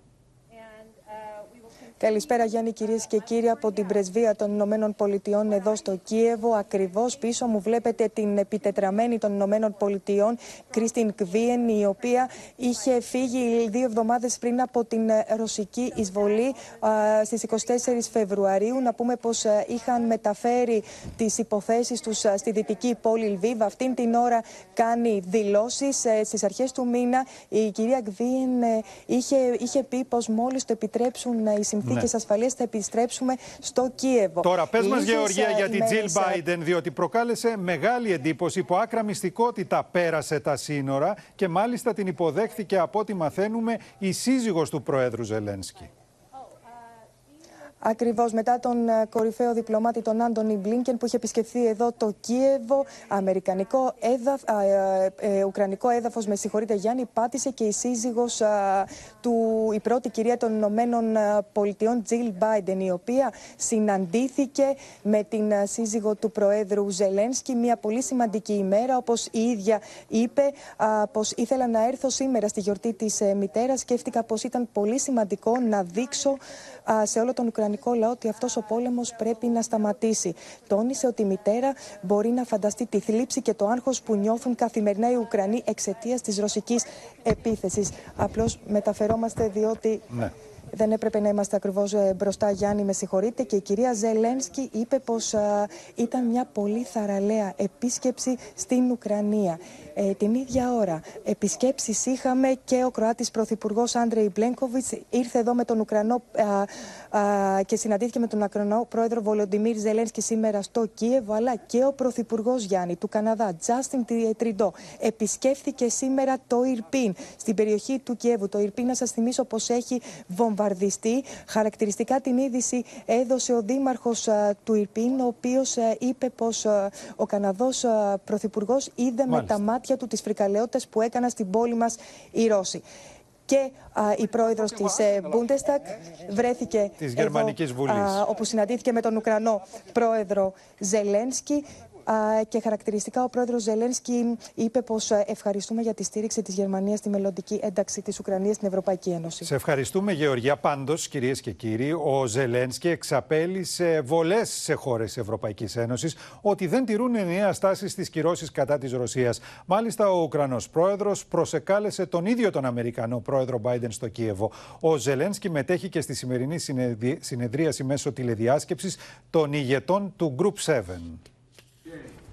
[SPEAKER 31] Καλησπέρα Γιάννη κυρίες και κύριοι από την Πρεσβεία των Ηνωμένων Πολιτειών εδώ στο Κίεβο. Ακριβώς πίσω μου βλέπετε την επιτετραμένη των Ηνωμένων Πολιτειών Κρίστιν Κβίεν η οποία είχε φύγει δύο εβδομάδες πριν από την ρωσική εισβολή στις 24 Φεβρουαρίου. Να πούμε πως είχαν μεταφέρει τις υποθέσεις τους στη δυτική πόλη Λβίβ. Αυτήν την ώρα κάνει δηλώσεις. Ε, στις αρχές του μήνα η κυρία Κβίεν ε, είχε, είχε πει πως μόλις το επιτρέψουν οι συμφωνίες συνθήκε ναι. ασφαλεία θα επιστρέψουμε στο Κίεβο.
[SPEAKER 2] Τώρα, πες μας, Γεωργία, για την Τζιλ Μπάιντεν, διότι προκάλεσε μεγάλη εντύπωση που άκρα μυστικότητα πέρασε τα σύνορα και μάλιστα την υποδέχθηκε από ό,τι μαθαίνουμε η σύζυγος του Προέδρου Ζελένσκι.
[SPEAKER 31] Ακριβώς μετά τον ε, κορυφαίο διπλωμάτη τον Άντωνι Μπλίνκεν που είχε επισκεφθεί εδώ το Κίεβο, αμερικανικό έδαφ, ε, ε, ουκρανικό έδαφος, με συγχωρείτε Γιάννη, πάτησε και η σύζυγος του, η πρώτη κυρία των Ηνωμένων Πολιτειών, Τζιλ Μπάιντεν, η οποία συναντήθηκε με την σύζυγο του Προέδρου Ζελένσκι. Μια πολύ σημαντική ημέρα, όπως η ίδια είπε, πως ήθελα να έρθω σήμερα στη γιορτή της μητέρας. Σκέφτηκα πως ήταν πολύ σημαντικό να δείξω σε όλο τον Ουκρανικό Ουκρανικό λαό ότι αυτός ο πόλεμος πρέπει να σταματήσει. Τόνισε ότι η μητέρα μπορεί να φανταστεί τη θλίψη και το άγχος που νιώθουν καθημερινά οι Ουκρανοί εξαιτίας της ρωσικής επίθεσης. Απλώς μεταφερόμαστε διότι. Ναι. Δεν έπρεπε να είμαστε ακριβώς ε, μπροστά, Γιάννη, με συγχωρείτε. Και η κυρία Ζελένσκι είπε πως ήταν μια πολύ θαραλέα επίσκεψη στην Ουκρανία. Ε, την ίδια ώρα επισκέψεις είχαμε και ο Κροάτης Πρωθυπουργός Άντρεϊ Μπλένκοβιτς ήρθε εδώ με τον Ουκρανό και συναντήθηκε με τον Ουκρανό πρόεδρο Βολοντιμίρ Ζελένσκι σήμερα στο Κίεβο αλλά και ο Πρωθυπουργός Γιάννη του Καναδά Τζάστιν Τριντό επισκέφθηκε σήμερα το Ιρπίν στην περιοχή του Κιέβου. Το Ιρπίν να σας θυμίσω πως έχει βομβαρδιστεί. Χαρακτηριστικά την είδηση έδωσε ο δήμαρχος του Ιρπίν ο οποίος είπε πως ο Καναδός Πρωθυπουργός είδε με τα μάτια μάτια του τις φρικαλαιότητες που έκαναν στην πόλη μας οι Ρώσοι. Και α, η πρόεδρος της ε, Bundestag βρέθηκε
[SPEAKER 2] της Γερμανικής
[SPEAKER 31] Βουλής. όπου συναντήθηκε με τον Ουκρανό πρόεδρο Ζελένσκι και χαρακτηριστικά ο πρόεδρος Ζελένσκι είπε πως ε, ευχαριστούμε για τη στήριξη της Γερμανίας στη μελλοντική ένταξη της Ουκρανίας στην Ευρωπαϊκή Ένωση.
[SPEAKER 2] Σε ευχαριστούμε Γεωργία. Πάντως κυρίες και κύριοι, ο Ζελένσκι εξαπέλυσε βολές σε χώρες της Ευρωπαϊκής Ένωσης ότι δεν τηρούν ενιαία στάση στις κυρώσεις κατά της Ρωσίας. Μάλιστα ο Ουκρανός πρόεδρος προσεκάλεσε τον ίδιο τον Αμερικανό πρόεδρο Biden στο Κίεβο. Ο Ζελένσκι μετέχει και στη σημερινή συνεδρίαση μέσω τηλεδιάσκεψης των ηγετών του Group 7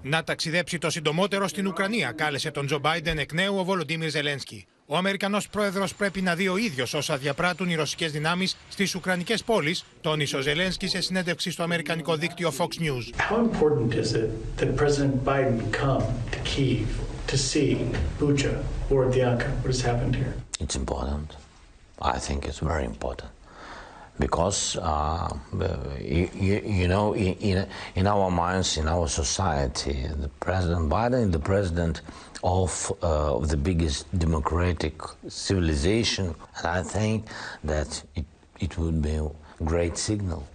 [SPEAKER 32] να ταξιδέψει το συντομότερο στην Ουκρανία, κάλεσε τον Τζο Μπάιντεν εκ νέου ο Βολοντίμιρ Ζελένσκι. Ο Αμερικανός πρόεδρος πρέπει να δει ο ίδιος όσα διαπράττουν οι ρωσικές δυνάμεις στις Ουκρανικές πόλεις, τόνισε ο Ζελένσκι σε συνέντευξη στο Αμερικανικό δίκτυο Fox News.
[SPEAKER 33] How important is it that President Biden come to Kiev to see Bucha, Borodianka, what has happened here?
[SPEAKER 34] It's important. I think it's very important. Because uh, you, you, know in, in our minds in our society the president biden the president of, uh, of the biggest democratic civilization. And i think that it, it would be a great signal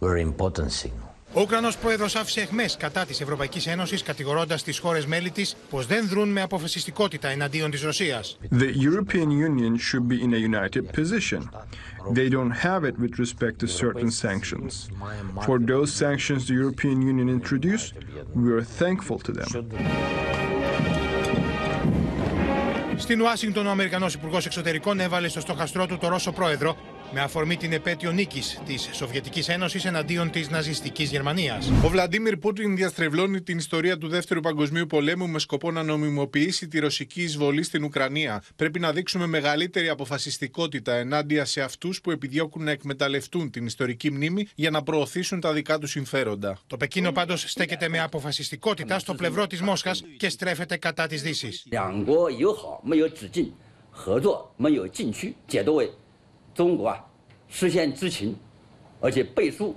[SPEAKER 34] very important signal
[SPEAKER 32] Ο Ουκρανός πρόεδρος άφησε εχμές κατά της Ευρωπαϊκής Ένωσης, κατηγορώντας τις χώρες μέλη της πως δεν δρούν με αποφασιστικότητα εναντίον της Ρωσίας.
[SPEAKER 35] The European Union should be in a united position. They don't have it with respect to certain sanctions. For those sanctions the European Union introduced, we are thankful to them.
[SPEAKER 32] Στην Ουάσιγκτον, ο Αμερικανός Υπουργός Εξωτερικών έβαλε στο στοχαστρό του το Ρώσο πρόεδρο με αφορμή την επέτειο νίκης της Σοβιετικής Ένωσης εναντίον της ναζιστικής Γερμανίας.
[SPEAKER 36] Ο Βλαντίμιρ Πούτιν διαστρεβλώνει την ιστορία του Δεύτερου Παγκοσμίου Πολέμου με σκοπό να νομιμοποιήσει τη ρωσική εισβολή στην Ουκρανία. Πρέπει να δείξουμε μεγαλύτερη αποφασιστικότητα ενάντια σε αυτούς που επιδιώκουν να εκμεταλλευτούν την ιστορική μνήμη για να προωθήσουν τα δικά τους συμφέροντα.
[SPEAKER 32] Το Πεκίνο πάντως στέκεται με αποφασιστικότητα στο πλευρό της Μόσχας και στρέφεται κατά της Δύσης.
[SPEAKER 37] 中国啊事先知情，而且背书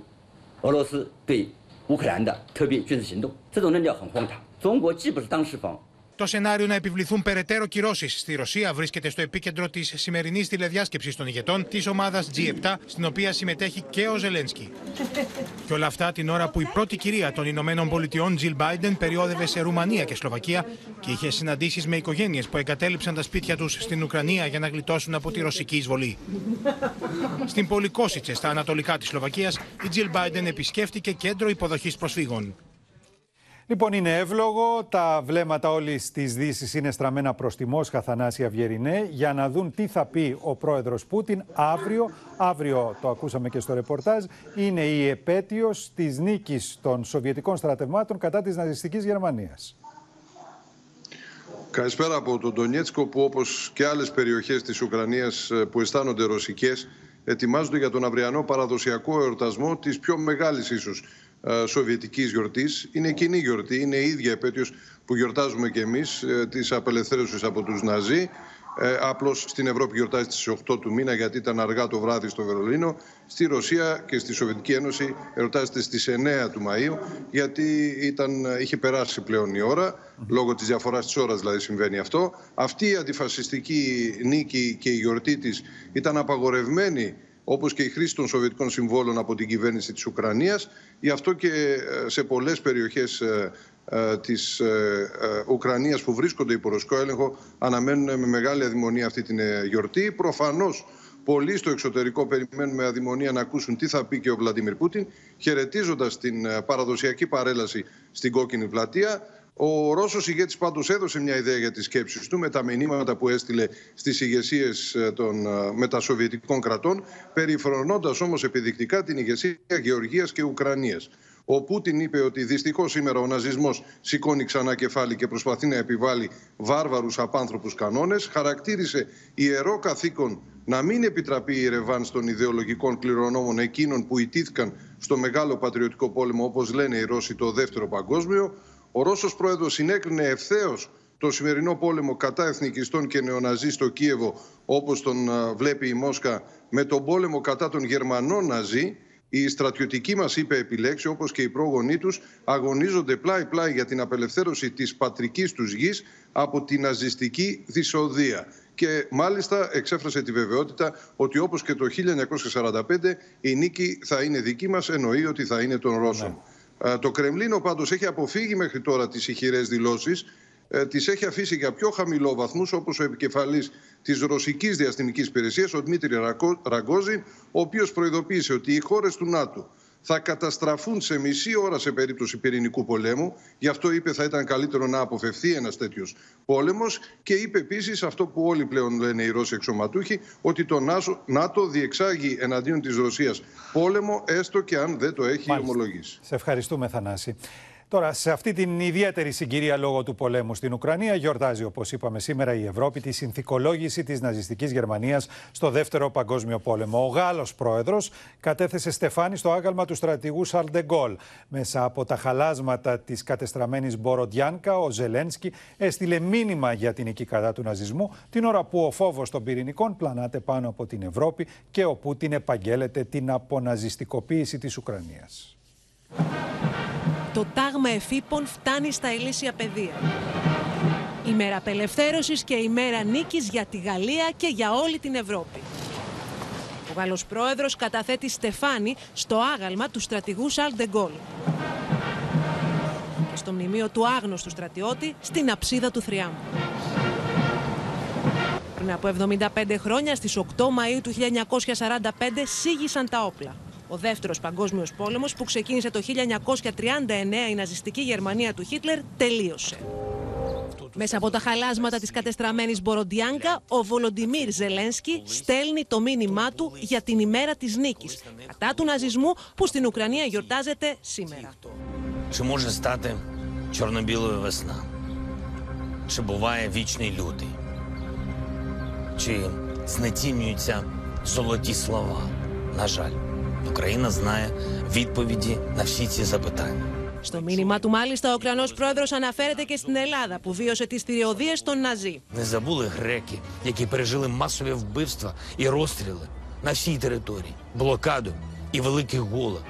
[SPEAKER 37] 俄罗斯对乌克兰的特别军事行动，这种论调很荒唐。中国既不是当事方。
[SPEAKER 32] Το σενάριο να επιβληθούν περαιτέρω κυρώσεις στη Ρωσία βρίσκεται στο επίκεντρο της σημερινής τηλεδιάσκεψης των ηγετών της ομάδας G7, στην οποία συμμετέχει και ο Ζελένσκι. [laughs] Και όλα αυτά την ώρα που η πρώτη κυρία των Ηνωμένων Πολιτειών, Jill Biden, περιόδευε σε Ρουμανία και Σλοβακία και είχε συναντήσεις με οικογένειες που εγκατέλειψαν τα σπίτια τους στην Ουκρανία για να γλιτώσουν από τη ρωσική εισβολή. [laughs] Στην Πολυκόσιτσε, στα ανατολικά της Σλοβακίας, η Jill Biden επισκέφτηκε κέντρο υποδοχής προσφύγων.
[SPEAKER 2] Λοιπόν, είναι εύλογο. Τα βλέμματα όλη τη Δύση είναι στραμμένα προς τη Μόσχα, Θανάσια Βιερινέ, για να δουν τι θα πει ο πρόεδρος Πούτιν αύριο. Αύριο, το ακούσαμε και στο ρεπορτάζ, είναι η επέτειος της νίκης των Σοβιετικών στρατευμάτων κατά της ναζιστικής Γερμανίας.
[SPEAKER 38] Καλησπέρα από τον Ντονιέτσκο που όπως και άλλες περιοχές της Ουκρανίας ε, που αισθάνονται ρωσικές ετοιμάζονται για τον αυριανό παραδοσιακό εορτασμό της πιο μεγάλης ίσως ε, Σοβιετικής γιορτής. Είναι κοινή γιορτή, είναι η ίδια επέτειος που γιορτάζουμε και εμείς ε, της απελευθέρωσης από τους Ναζί. Ε, απλώς στην Ευρώπη γιορτάζει στις 8 του μήνα γιατί ήταν αργά το βράδυ στο Βερολίνο. Στη Ρωσία και στη Σοβιετική Ένωση εορτάζεται στις 9 του Μαΐου γιατί ήταν, είχε περάσει πλέον η ώρα, λόγω της διαφοράς της ώρας δηλαδή συμβαίνει αυτό. Αυτή η αντιφασιστική νίκη και η γιορτή της ήταν απαγορευμένη όπως και η χρήση των Σοβιετικών συμβόλων από την κυβέρνηση της Ουκρανίας. Γι' αυτό και ε, σε πολλές περιοχές ε, ε, της Ουκρανίας που βρίσκονται υπό ρωσικό έλεγχο αναμένουν με μεγάλη αδημονία αυτή την γιορτή. Προφανώς Πολλοί στο εξωτερικό περιμένουν με αδημονία να ακούσουν τι θα πει και ο Βλαντιμίρ Πούτιν, χαιρετίζοντας την ε, παραδοσιακή παρέλαση στην κόκκινη πλατεία. Ο Ρώσος ηγέτης πάντως έδωσε μια ιδέα για τις σκέψεις του με τα μηνύματα που έστειλε στις ηγεσίες ε, των ε, μετασοβιετικών κρατών, περιφρονώντας όμως επιδεικτικά την ηγεσία Γεωργίας και Ουκρανίας. Ο Πούτιν είπε ότι δυστυχώς σήμερα ο ναζισμός σηκώνει ξανά κεφάλι και προσπαθεί να επιβάλλει βάρβαρους απάνθρωπους κανόνες. Χαρακτήρισε ιερό καθήκον να μην επιτραπεί η ρεβάν των ιδεολογικών κληρονόμων εκείνων που ιτήθηκαν στο μεγάλο πατριωτικό πόλεμο, όπως λένε οι Ρώσοι, το δεύτερο παγκόσμιο. Ο Ρώσος πρόεδρος συνέκρινε ευθέως το σημερινό πόλεμο κατά εθνικιστών και νεοναζί στο Κίεβο, όπως τον βλέπει η Μόσχα, με τον πόλεμο κατά των Γερμανών ναζί. Οι στρατιωτικοί μας, είπε επιλέξει, όπως και οι πρόγονοί τους, αγωνίζονται πλάι-πλάι για την απελευθέρωση της πατρικής τους γης από την ναζιστική δυσοδεία. Και μάλιστα εξέφρασε τη βεβαιότητα ότι όπως και το 1945 η νίκη θα είναι δική μας, εννοεί ότι θα είναι των Ρώσων. Ναι. Ε, το Κρεμλίνο πάντως έχει αποφύγει μέχρι τώρα τις ηχηρές δηλώσεις. Ε, τις έχει αφήσει για πιο χαμηλό βαθμούς όπως ο επικεφαλής της ρωσικής διαστημικής υπηρεσίας, ο Δημήτρη Ραγκόζη, ο οποίος προειδοποίησε ότι οι χώρες του ΝΑΤΟ θα καταστραφούν σε μισή ώρα σε περίπτωση πυρηνικού πολέμου. Γι' αυτό είπε θα ήταν καλύτερο να αποφευθεί ένας τέτοιος πόλεμος. Και είπε επίσης αυτό που όλοι πλέον λένε οι Ρώσοι εξωματούχοι, ότι το ΝΑΤΟ διεξάγει εναντίον της Ρωσίας πόλεμο, έστω και αν δεν το έχει Μάλιστα. ομολογήσει.
[SPEAKER 2] Σε ευχαριστούμε, Θανάση. Τώρα, σε αυτή την ιδιαίτερη συγκυρία λόγω του πολέμου στην Ουκρανία, γιορτάζει, όπως είπαμε σήμερα, η Ευρώπη τη συνθηκολόγηση της ναζιστικής Γερμανίας στο Δεύτερο Παγκόσμιο Πόλεμο. Ο Γάλλος πρόεδρος κατέθεσε στεφάνι στο άγαλμα του στρατηγού Σαλντεγκόλ. Μέσα από τα χαλάσματα της κατεστραμμένης Μποροντιάνκα, ο Ζελένσκι έστειλε μήνυμα για την νική κατά του ναζισμού, την ώρα που ο φόβος των πυρηνικών πλανάται πάνω από την Ευρώπη και ο Πούτιν επαγγέλλεται την αποναζιστικοποίηση της Ουκρανίας.
[SPEAKER 39] Το τάγμα εφήπων φτάνει στα ηλίσια πεδία. Η μέρα απελευθέρωσης και η μέρα νίκης για τη Γαλλία και για όλη την Ευρώπη. Ο Γάλλος πρόεδρος καταθέτει στεφάνι στο άγαλμα του στρατηγού Σαλ Ντεγκόλ. Και στο μνημείο του άγνωστου στρατιώτη στην αψίδα του Θριάμβου. Πριν από 75 χρόνια, στις 8 Μαΐου του 1945, σήγησαν τα όπλα Ο δεύτερος παγκόσμιος πόλεμος που ξεκίνησε το 1939 η ναζιστική Γερμανία του Χίτλερ τελείωσε. Μέσα από τα χαλάσματα της κατεστραμμένης Μποροντιάνκα, ο Βολοντιμίρ Ζελένσκι στέλνει το μήνυμά του για την ημέρα της νίκης, κατά του ναζισμού που στην Ουκρανία γιορτάζεται σήμερα.
[SPEAKER 27] Чи може стати чорно-білою весна? Чи буває вічний лютий? Чи знецінюються золоті слова? На жаль. Україна знає відповіді на всі ці запитання.
[SPEAKER 39] Στο μήνυμά του, μάλιστα, ο Ουκρανό πρόεδρο αναφέρεται και στην Ελλάδα που βίωσε τι θηριωδίε των Ναζί.
[SPEAKER 27] Не забули греки, які пережили масові вбивства і розстріли на всій території, блокаду і великий голод.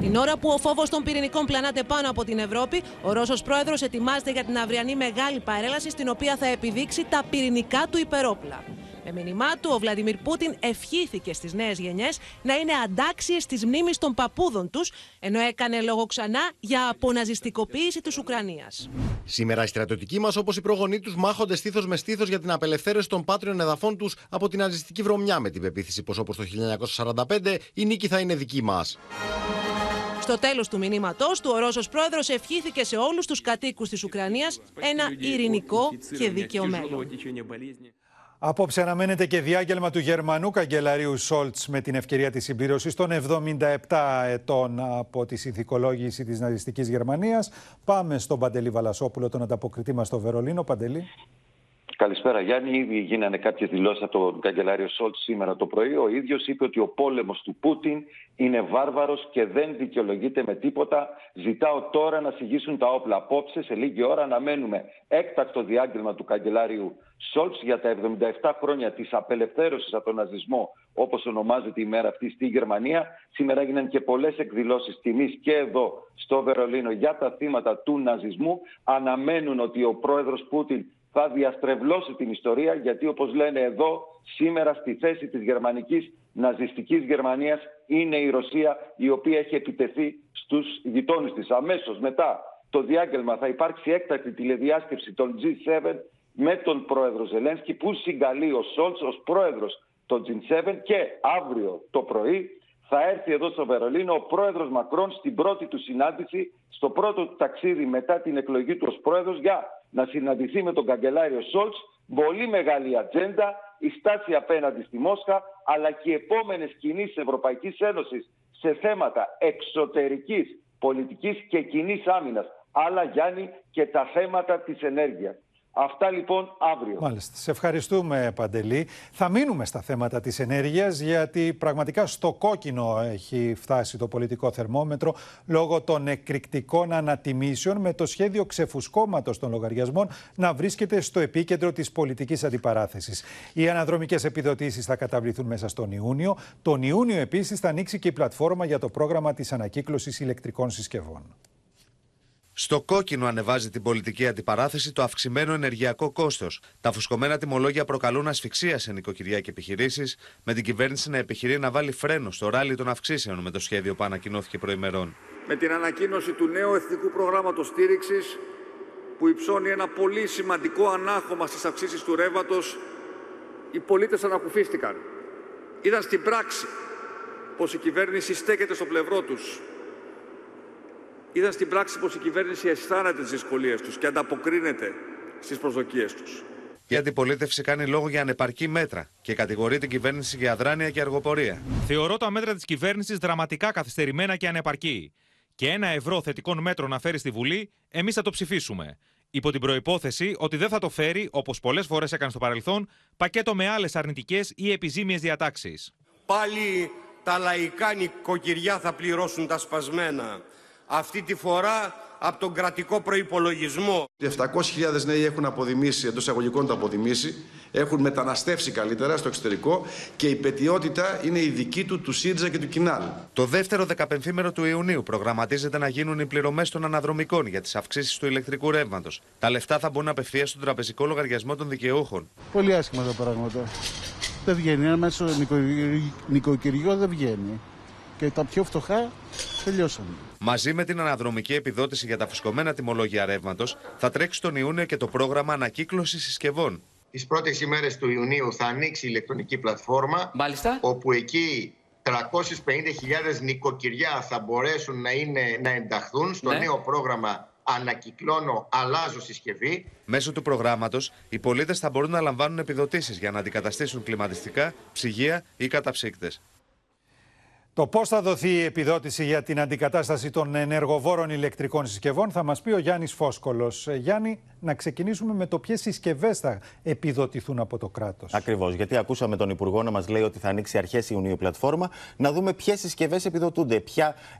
[SPEAKER 39] Την ώρα που ο φόβο των πυρηνικών πλανάται πάνω από την Ευρώπη, ο Ρώσος πρόεδρος ετοιμάζεται για την αυριανή μεγάλη παρέλαση στην οποία θα επιδείξει τα πυρηνικά του υπερόπλα. Με μήνυμά του, ο Βλαντιμίρ Πούτιν ευχήθηκε στις νέες γενιές να είναι αντάξιες τη μνήμης των παππούδων τους, ενώ έκανε λόγο ξανά για αποναζιστικοποίηση της Ουκρανίας.
[SPEAKER 40] Σήμερα οι στρατιωτικοί μας, όπως οι προγονείς τους, μάχονται στήθος με στήθος για την απελευθέρωση των πάτριων εδαφών τους από την ναζιστική βρωμιά, με την πεποίθηση πως όπως το 1945 η νίκη θα είναι δική μας.
[SPEAKER 39] Στο τέλος του μηνύματό του, ο Ρώσος πρόεδρος ευχήθηκε σε όλους τους κατοίκους της Ουκρανίας ένα ειρηνικό και δίκαιο μέλλον.
[SPEAKER 2] Απόψε αναμένεται και διάγγελμα του Γερμανού καγκελαρίου Σόλτς με την ευκαιρία της συμπλήρωσης των 77 ετών από τη συνθηκολόγηση της ναζιστικής Γερμανίας. Πάμε στον Παντελή Βαλασόπουλο, τον ανταποκριτή μας στο Βερολίνο. Παντελή.
[SPEAKER 41] Καλησπέρα Γιάννη. Ήδη γίνανε κάποιες δηλώσεις από τον καγκελάριο Σόλτς σήμερα το πρωί. Ο ίδιος είπε ότι ο πόλεμος του Πούτιν είναι βάρβαρος και δεν δικαιολογείται με τίποτα. Ζητάω τώρα να συγγύσουν τα όπλα. Απόψε, σε λίγη ώρα, αναμένουμε έκτακτο διάγγελμα του καγκελάριου Σόλτς για τα 77 χρόνια της απελευθέρωσης από τον ναζισμό, όπως ονομάζεται η μέρα αυτή στη Γερμανία. Σήμερα έγιναν και πολλές εκδηλώσεις τιμής και εδώ στο Βερολίνο για τα θύματα του ναζισμού. Αναμένουν ότι ο πρόεδρος Πούτιν θα διαστρεβλώσει την ιστορία γιατί όπως λένε εδώ σήμερα στη θέση της γερμανικής ναζιστικής Γερμανίας είναι η Ρωσία η οποία έχει επιτεθεί στους γειτόνους της. Αμέσως μετά το διάγγελμα θα υπάρξει έκτακτη τηλεδιάσκεψη των G7 με τον πρόεδρο Ζελένσκι που συγκαλεί ο Σόλτς ως πρόεδρος των G7 και αύριο το πρωί θα έρθει εδώ στο Βερολίνο ο πρόεδρος Μακρόν στην πρώτη του συνάντηση, στο πρώτο του ταξίδι μετά την εκλογή του ως πρόεδρος για να συναντηθεί με τον καγκελάριο Σόλτς. Πολύ μεγάλη ατζέντα, η στάση απέναντι στη Μόσχα, αλλά και οι επόμενες κινήσεις Ευρωπαϊκής Ένωσης σε θέματα εξωτερικής πολιτικής και κοινής άμυνας. Αλλά Γιάννη και τα θέματα της ενέργειας. Αυτά λοιπόν αύριο.
[SPEAKER 2] Μάλιστα. Σε ευχαριστούμε Παντελή. Θα μείνουμε στα θέματα της ενέργειας γιατί πραγματικά στο κόκκινο έχει φτάσει το πολιτικό θερμόμετρο λόγω των εκρηκτικών ανατιμήσεων με το σχέδιο ξεφουσκώματος των λογαριασμών να βρίσκεται στο επίκεντρο της πολιτικής αντιπαράθεσης. Οι αναδρομικές επιδοτήσεις θα καταβληθούν μέσα στον Ιούνιο. Τον Ιούνιο επίσης θα ανοίξει και η πλατφόρμα για το πρόγραμμα της ανακύκλωσης ηλεκτρικών συσκευών.
[SPEAKER 42] Στο κόκκινο ανεβάζει την πολιτική αντιπαράθεση το αυξημένο ενεργειακό κόστος. Τα φουσκωμένα τιμολόγια προκαλούν ασφυξία σε νοικοκυριά και επιχειρήσεις, με την κυβέρνηση να επιχειρεί να βάλει φρένο στο ράλι των αυξήσεων με το σχέδιο που ανακοινώθηκε προημερών.
[SPEAKER 43] Με την ανακοίνωση του νέου εθνικού προγράμματος στήριξης, που υψώνει ένα πολύ σημαντικό ανάχωμα στις αυξήσεις του ρεύματος, οι πολίτες ανακουφίστηκαν. Είδαν στην πράξη πως η κυβέρνηση στέκεται στο πλευρό τους είδαν στην πράξη πως η κυβέρνηση αισθάνεται τις δυσκολίες τους και ανταποκρίνεται στις προσδοκίες τους.
[SPEAKER 42] Η αντιπολίτευση κάνει λόγο για ανεπαρκή μέτρα και κατηγορεί την κυβέρνηση για αδράνεια και αργοπορία.
[SPEAKER 44] Θεωρώ τα μέτρα της κυβέρνησης δραματικά καθυστερημένα και ανεπαρκή. Και ένα ευρώ θετικών μέτρων να φέρει στη Βουλή, εμείς θα το ψηφίσουμε. Υπό την προπόθεση ότι δεν θα το φέρει, όπως πολλές φορές έκανε στο παρελθόν, πακέτο με άλλες αρνητικές ή επιζήμιες διατάξεις.
[SPEAKER 45] Πάλι τα λαϊκά νοικοκυριά θα πληρώσουν τα σπασμένα αυτή τη φορά από τον κρατικό προϋπολογισμό.
[SPEAKER 46] 700.000 νέοι έχουν αποδημήσει, εντός εισαγωγικών το αποδημήσει, έχουν μεταναστεύσει καλύτερα στο εξωτερικό και η πετιότητα είναι η δική του, του ΣΥΡΤΖΑ και του ΚΙΝΑΛ.
[SPEAKER 42] Το δεύτερο δεκαπενθήμερο του Ιουνίου προγραμματίζεται να γίνουν οι πληρωμές των αναδρομικών για τις αυξήσεις του ηλεκτρικού ρεύματος. Τα λεφτά θα μπουν απευθείας στον τραπεζικό λογαριασμό των δικαιούχων.
[SPEAKER 47] Πολύ άσχημα τα πράγματα. Δεν βγαίνει. Ένα μέσο νοικοκυριό δεν βγαίνει. Και τα πιο φτωχά τελειώσαμε.
[SPEAKER 42] Μαζί με την αναδρομική επιδότηση για τα φουσκωμένα τιμολόγια ρεύματος, θα τρέξει τον Ιούνιο και το πρόγραμμα ανακύκλωσης συσκευών.
[SPEAKER 48] Τις πρώτες ημέρες του Ιουνίου θα ανοίξει η ηλεκτρονική πλατφόρμα.
[SPEAKER 49] Μάλιστα.
[SPEAKER 48] Όπου εκεί 350.000 νοικοκυριά θα μπορέσουν να, είναι, να ενταχθούν στο ναι. νέο πρόγραμμα Ανακυκλώνω, αλλάζω συσκευή.
[SPEAKER 42] Μέσω του προγράμματος, οι πολίτες θα μπορούν να λαμβάνουν επιδοτήσεις για να αντικαταστήσουν κλιματιστικά, ψυγεία ή καταψύκτες.
[SPEAKER 2] Το πώς θα δοθεί η επιδότηση για την αντικατάσταση των ενεργοβόρων ηλεκτρικών συσκευών θα μας πει ο Γιάννης Φόσκολος. Ε, Γιάννη, να ξεκινήσουμε με το ποιες συσκευές θα επιδοτηθούν από το κράτος.
[SPEAKER 50] Ακριβώς, γιατί ακούσαμε τον Υπουργό να μας λέει ότι θα ανοίξει αρχές Ιουνίου η πλατφόρμα. Να δούμε ποιες συσκευές επιδοτούνται,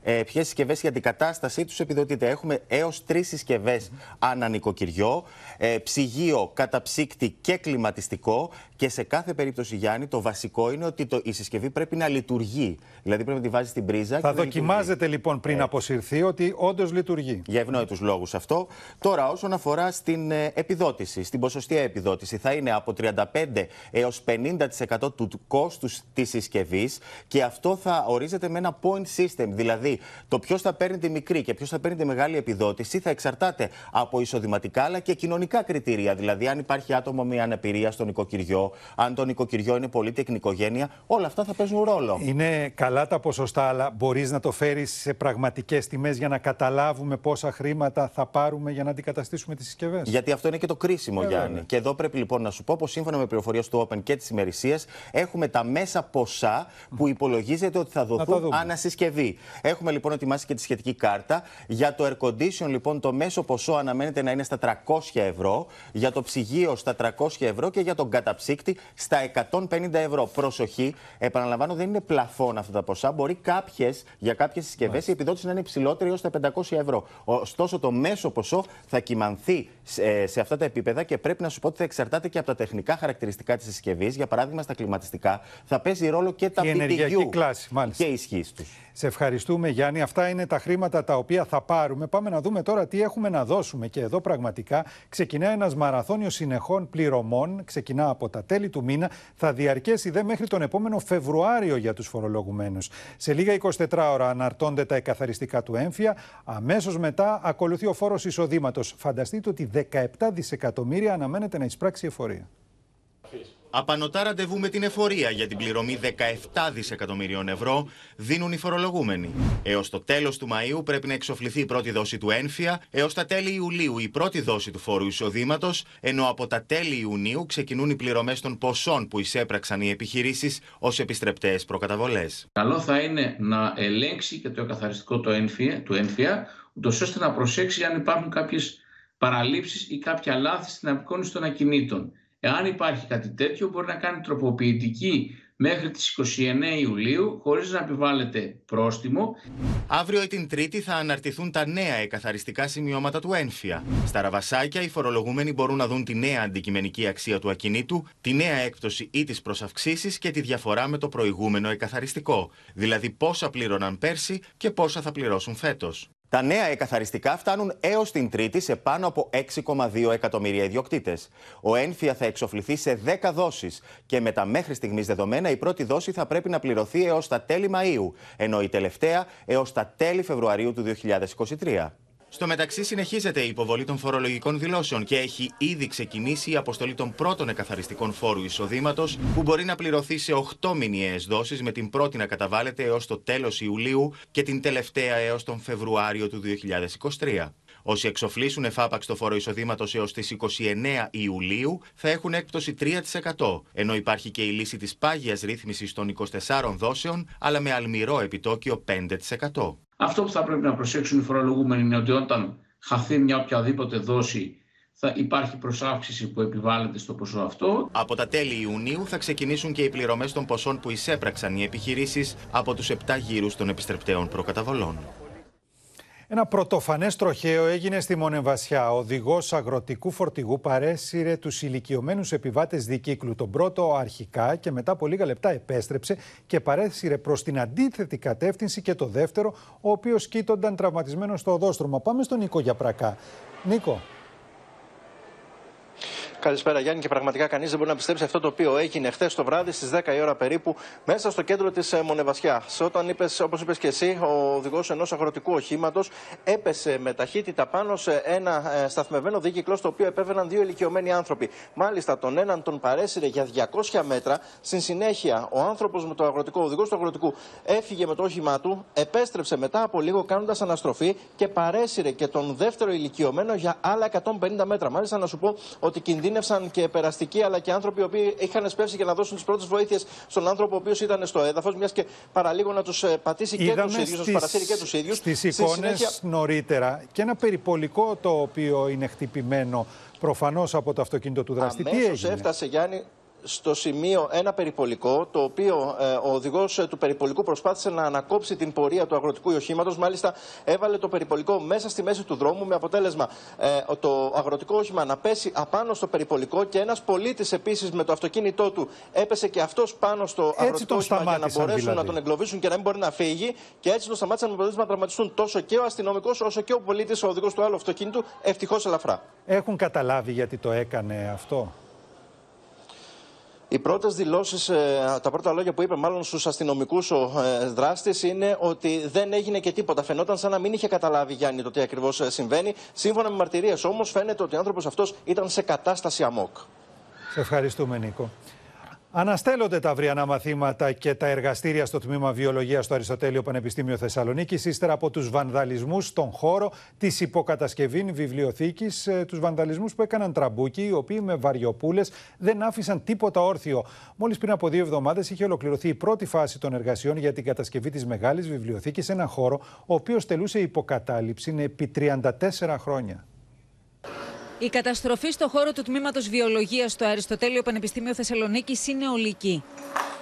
[SPEAKER 50] ε, ποιες συσκευές η αντικατάστασή τους επιδοτείται. Έχουμε έως τρεις συσκευές ανά νοικοκυριό, ε, ψυγείο, καταψύκτη και κλιματιστικό. Και σε κάθε περίπτωση, Γιάννη, το βασικό είναι ότι το, η συσκευή πρέπει να λειτουργεί. Δηλαδή πρέπει να τη βάζει στην πρίζα.
[SPEAKER 2] Θα δοκιμάζετε λοιπόν πριν ε. αποσυρθεί ότι όντως λειτουργεί.
[SPEAKER 50] Για ευνόητους λόγους αυτό. Τώρα, όσον αφορά στην ε, επιδότηση, στην ποσοστία επιδότηση, θα είναι από 35 έως 50% του κόστους της συσκευής και αυτό θα ορίζεται με ένα point system. Δηλαδή, το ποιος θα παίρνει τη μικρή και ποιος θα παίρνει τη μεγάλη επιδότηση θα εξαρτάται από εισοδηματικά αλλά και κοινωνικά κριτήρια. Δηλαδή, αν υπάρχει άτομο με αναπηρία στο νοικοκυριό, αν το νοικοκυριό είναι πολύ οικογένεια, όλα αυτά θα παίζουν ρόλο.
[SPEAKER 2] Είναι καλά τα ποσοστά, αλλά μπορείς να το φέρεις σε πραγματικές τιμές για να καταλάβουμε πόσα χρήματα θα πάρουμε για να αντικαταστήσουμε τις συσκευές;
[SPEAKER 50] Γιατί αυτό είναι και το κρίσιμο, ε, Γιάννη. Και εδώ πρέπει λοιπόν να σου πω πως σύμφωνα με πληροφορίες του Open και της ημερησίας έχουμε τα μέσα ποσά που υπολογίζεται ότι θα δοθούν ανασυσκευή. Έχουμε λοιπόν ετοιμάσει και τη σχετική κάρτα. Για το air condition, λοιπόν, το μέσο ποσό αναμένεται να είναι στα 300 ευρώ. Για το ψυγείο στα 300 ευρώ και για τον καταψύκτη στα 150 ευρώ. Προσοχή, επαναλαμβάνω, δεν είναι πλαφόν αυτά τα ποσά. Μπορεί κάποιες, για κάποιες συσκευές η επιδότηση να είναι υψηλότερη έως τα 500 ευρώ. Ωστόσο, το μέσο ποσό θα κοιμανθεί σε, σε αυτά τα επίπεδα και πρέπει να σου πω ότι θα εξαρτάται και από τα τεχνικά χαρακτηριστικά της συσκευής. Για παράδειγμα, στα κλιματιστικά θα παίζει ρόλο και τα
[SPEAKER 2] η
[SPEAKER 50] PTU
[SPEAKER 2] κλάση,
[SPEAKER 50] και η ισχύς τους.
[SPEAKER 2] Σε ευχαριστούμε Γιάννη. Αυτά είναι τα χρήματα τα οποία θα πάρουμε. Πάμε να δούμε τώρα τι έχουμε να δώσουμε. Και εδώ πραγματικά ξεκινά ένας μαραθώνιος συνεχών πληρωμών. Ξεκινά από τα τέλη του μήνα. Θα διαρκέσει δε μέχρι τον επόμενο Φεβρουάριο για τους φορολογουμένους. Σε λίγα 24 ώρα αναρτώνται τα εκαθαριστικά του έμφυα. Αμέσως μετά ακολουθεί ο φόρος εισοδήματος. Φανταστείτε ότι 17 δισεκατομμύρια αναμένεται να εισπράξει εφορία.
[SPEAKER 50] Απανοτά ραντεβού με την εφορία για την πληρωμή 17 δισεκατομμυρίων ευρώ δίνουν οι φορολογούμενοι. Έως το τέλος του Μαΐου πρέπει να εξοφληθεί η πρώτη δόση του ένφια, έως τα τέλη Ιουλίου η πρώτη δόση του φόρου εισοδήματος, ενώ από τα τέλη Ιουνίου ξεκινούν οι πληρωμές των ποσών που εισέπραξαν οι επιχειρήσεις ως επιστρεπτές προκαταβολές.
[SPEAKER 51] Καλό θα είναι να ελέγξει και το εκαθαριστικό του ένφια, του ένφια ούτως ώστε να προσέξει αν υπάρχουν κάποιες παραλήψεις ή κάποια λάθη στην απεικόνηση των ακινήτων. Εάν υπάρχει κάτι τέτοιο, μπορεί να κάνει τροποποιητική μέχρι τις 29 Ιουλίου, χωρίς να επιβάλλεται πρόστιμο.
[SPEAKER 50] Αύριο ή την Τρίτη θα αναρτηθούν τα νέα εκαθαριστικά σημειώματα του ένφια. Στα ραβασάκια, οι φορολογούμενοι μπορούν να δουν τη νέα αντικειμενική αξία του ακινήτου, τη νέα έκπτωση ή τις προσαυξήσεις και τη διαφορά με το προηγούμενο εκαθαριστικό. Δηλαδή πόσα πλήρωναν πέρσι και πόσα θα πληρώσουν φέτος. Τα νέα εκαθαριστικά φτάνουν έως την Τρίτη σε πάνω από 6,2 εκατομμύρια ιδιοκτήτες. Ο ένφια θα εξοφληθεί σε 10 δόσεις και με τα μέχρι στιγμής δεδομένα η πρώτη δόση θα πρέπει να πληρωθεί έως τα τέλη Μαΐου, ενώ η τελευταία έως τα τέλη Φεβρουαρίου του 2023. Στο μεταξύ, συνεχίζεται η υποβολή των φορολογικών δηλώσεων και έχει ήδη ξεκινήσει η αποστολή των πρώτων εκαθαριστικών φόρου εισοδήματος, που μπορεί να πληρωθεί σε 8 μηνιαίες δόσεις, με την πρώτη να καταβάλλεται έως το τέλος Ιουλίου και την τελευταία έως τον Φεβρουάριο του 2023. Όσοι εξοφλήσουν εφάπαξ το φόρο εισοδήματος έως τις 29 Ιουλίου θα έχουν έκπτωση 3%, ενώ υπάρχει και η λύση της πάγιας ρύθμισης των 24 δόσεων, αλλά με αλμυρό επιτόκιο 5%.
[SPEAKER 51] Αυτό που θα πρέπει να προσέξουν οι φορολογούμενοι είναι ότι όταν χαθεί μια οποιαδήποτε δόση θα υπάρχει προσάυξηση που επιβάλλεται στο ποσό αυτό.
[SPEAKER 50] Από τα τέλη Ιουνίου θα ξεκινήσουν και οι πληρωμές των ποσών που εισέπραξαν οι επιχειρήσεις από τους 7 γύρους των επιστρεπτέων προκαταβολών.
[SPEAKER 2] Ένα πρωτοφανές τροχαίο έγινε στη Μονεβασιά. Ο οδηγός αγροτικού φορτηγού παρέσυρε τους ηλικιωμένους επιβάτες δικύκλου. Τον πρώτο αρχικά και μετά από λίγα λεπτά επέστρεψε και παρέσυρε προς την αντίθετη κατεύθυνση και το δεύτερο, ο οποίος κοίτονταν τραυματισμένο στο οδόστρωμα. Πάμε στον Νίκο για πρακά. Νίκο.
[SPEAKER 52] Καλησπέρα Γιάννη και πραγματικά κανείς δεν μπορεί να πιστέψει αυτό το οποίο έγινε χθες το βράδυ στις 10 η ώρα περίπου μέσα στο κέντρο της ε, Μονεβασιά. Όταν είπες, όπως είπες και εσύ, ο οδηγός ενός αγροτικού οχήματος έπεσε με ταχύτητα πάνω σε ένα ε, σταθμευμένο δίκυκλο στο οποίο επέβαιναν δύο ηλικιωμένοι άνθρωποι. Μάλιστα τον έναν τον παρέσυρε για 200 μέτρα. Στην συνέχεια ο άνθρωπος με το αγροτικό, ο οδηγός του αγροτικού έφυγε με το όχημά του, επέστρεψε μετά από λίγο κάνοντας αναστροφή και παρέσυρε και τον δεύτερο ηλικιωμένο για άλλα 150 μέτρα. Μάλιστα να σου πω ότι κινδύνευσε κινδύνευσαν και περαστικοί αλλά και άνθρωποι οι οποίοι είχαν σπεύσει για να δώσουν τις πρώτες βοήθειες στον άνθρωπο ο οποίος ήταν στο έδαφος, μιας και παραλίγο να τους ε, πατήσει και τους ίδιους, να τους παρασύρει και τους ίδιους.
[SPEAKER 2] Στις εικόνες συνέχεια... νωρίτερα και ένα περιπολικό το οποίο είναι χτυπημένο προφανώς από το αυτοκίνητο του δραστή.
[SPEAKER 52] Αμέσως έφτασε Γιάννη στο σημείο ένα περιπολικό, το οποίο ε, ο οδηγός ε, του περιπολικού προσπάθησε να ανακόψει την πορεία του αγροτικού οχήματος. Μάλιστα, έβαλε το περιπολικό μέσα στη μέση του δρόμου, με αποτέλεσμα ε, το αγροτικό όχημα να πέσει απάνω στο περιπολικό και ένας πολίτης επίσης με το αυτοκίνητό του έπεσε και αυτός πάνω στο έτσι αγροτικό όχημα για να μπορέσουν δηλαδή. να τον εγκλωβίσουν και να μην μπορεί να φύγει. Και έτσι τον σταμάτησαν με αποτέλεσμα να τραυματιστούν τόσο και ο αστυνομικός όσο και ο πολίτης, ο οδηγός του άλλου αυτοκίνητου, ευτυχώς ελαφρά.
[SPEAKER 2] Έχουν καταλάβει γιατί το έκανε αυτό;
[SPEAKER 52] Οι πρώτες δηλώσεις, ε, τα πρώτα λόγια που είπε μάλλον στους αστυνομικούς ο ε, δράστης είναι ότι δεν έγινε και τίποτα. Φαινόταν σαν να μην είχε καταλάβει Γιάννη το τι ακριβώς ε, συμβαίνει. Σύμφωνα με μαρτυρίες όμως, φαίνεται ότι ο άνθρωπος αυτός ήταν σε κατάσταση αμόκ.
[SPEAKER 2] Σε ευχαριστούμε, Νίκο. Αναστέλλονται τα αυριανά μαθήματα και τα εργαστήρια στο τμήμα Βιολογίας στο Αριστοτέλειο Πανεπιστήμιο Θεσσαλονίκης, ύστερα από τους βανδαλισμούς στον χώρο της υπό κατασκευή βιβλιοθήκης, ε, τους βανδαλισμούς που έκαναν τραμπούκοι, οι οποίοι με βαριοπούλες δεν άφησαν τίποτα όρθιο. Μόλις πριν από δύο εβδομάδες είχε ολοκληρωθεί η πρώτη φάση των εργασιών για την κατασκευή της μεγάλης βιβλιοθήκης σε ένα χώρο, ο οποίος τελούσε υπό κατάληψη επί 34 χρόνια.
[SPEAKER 53] Η καταστροφή στο χώρο του τμήματος Βιολογίας στο Αριστοτέλειο Πανεπιστήμιο Θεσσαλονίκης είναι ολική.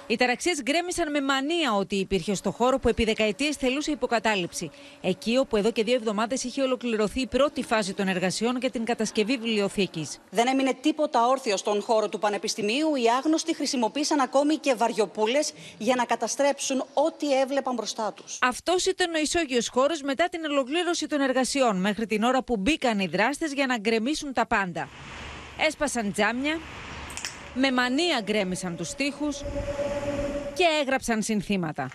[SPEAKER 53] Οι ταραξίες γκρέμισαν με μανία ότι υπήρχε στο χώρο που επί δεκαετίες θελούσε υποκατάληψη. Εκεί όπου εδώ και δύο εβδομάδες είχε ολοκληρωθεί η πρώτη φάση των εργασιών για την κατασκευή βιβλιοθήκης.
[SPEAKER 54] Δεν έμεινε τίποτα όρθιο στον χώρο του Πανεπιστημίου. Οι άγνωστοι χρησιμοποίησαν ακόμη και βαριοπούλες για να καταστρέψουν ό,τι έβλεπαν μπροστά τους.
[SPEAKER 53] Αυτός ήταν ο ισόγειος χώρος μετά την ολοκλήρωση των εργασιών, μέχρι την ώρα που μπήκαν οι δράστες για να γκρεμίσουν τα πάντα. Έσπασαν τζάμια, με μανία γκρέμισαν τους τοίχους και έγραψαν συνθήματα.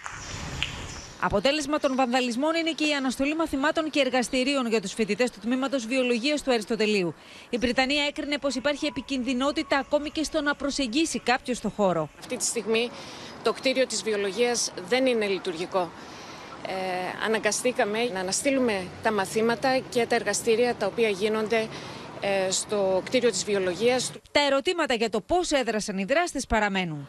[SPEAKER 53] Αποτέλεσμα των βανδαλισμών είναι και η αναστολή μαθημάτων και εργαστηρίων για τους φοιτητές του τμήματος Βιολογίας του Αριστοτελείου. Η Βρυτανία έκρινε πως υπάρχει επικινδυνότητα ακόμη και στο να προσεγγίσει κάποιος το χώρο.
[SPEAKER 55] Αυτή τη στιγμή το κτίριο της βιολογίας δεν είναι λειτουργικό. Ε, αναγκαστήκαμε να αναστείλουμε τα μαθήματα και τα εργαστήρια τα οποία γίνονται ε, στο κτίριο της βιολογίας.
[SPEAKER 53] Τα ερωτήματα για το πώς έδρασαν οι δράστες παραμένουν.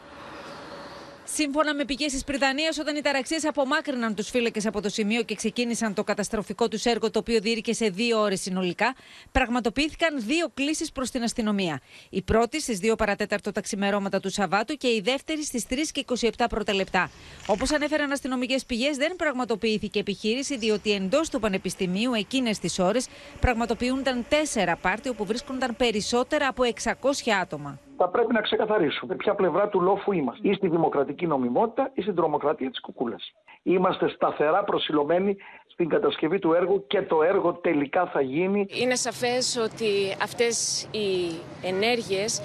[SPEAKER 53] Σύμφωνα με πηγέ τη Πριτανία, όταν οι ταραξίες απομάκρυναν τους φύλακες από το σημείο και ξεκίνησαν το καταστροφικό τους έργο, το οποίο διήρκε σε δύο ώρες συνολικά, πραγματοποιήθηκαν δύο κλήσεις προς την αστυνομία. Η πρώτη στις 2 παρατέταρτο τα ξημερώματα του Σαββάτου και η δεύτερη στις 3 και 27 πρώτα λεπτά. Όπως ανέφεραν αστυνομικές πηγές, δεν πραγματοποιήθηκε επιχείρηση, διότι εντός του Πανεπιστημίου εκείνες τις ώρες πραγματοποιούνταν τέσσερα πάρτι όπου βρίσκονταν περισσότερα από 600 άτομα
[SPEAKER 56] θα πρέπει να ξεκαθαρίσουμε ποια πλευρά του λόφου είμαστε. Ή στη δημοκρατική νομιμότητα ή στην τρομοκρατία της κουκούλας. Είμαστε σταθερά προσιλωμένοι στην κατασκευή του έργου και το έργο τελικά θα γίνει.
[SPEAKER 55] Είναι σαφές ότι αυτές οι ενέργειες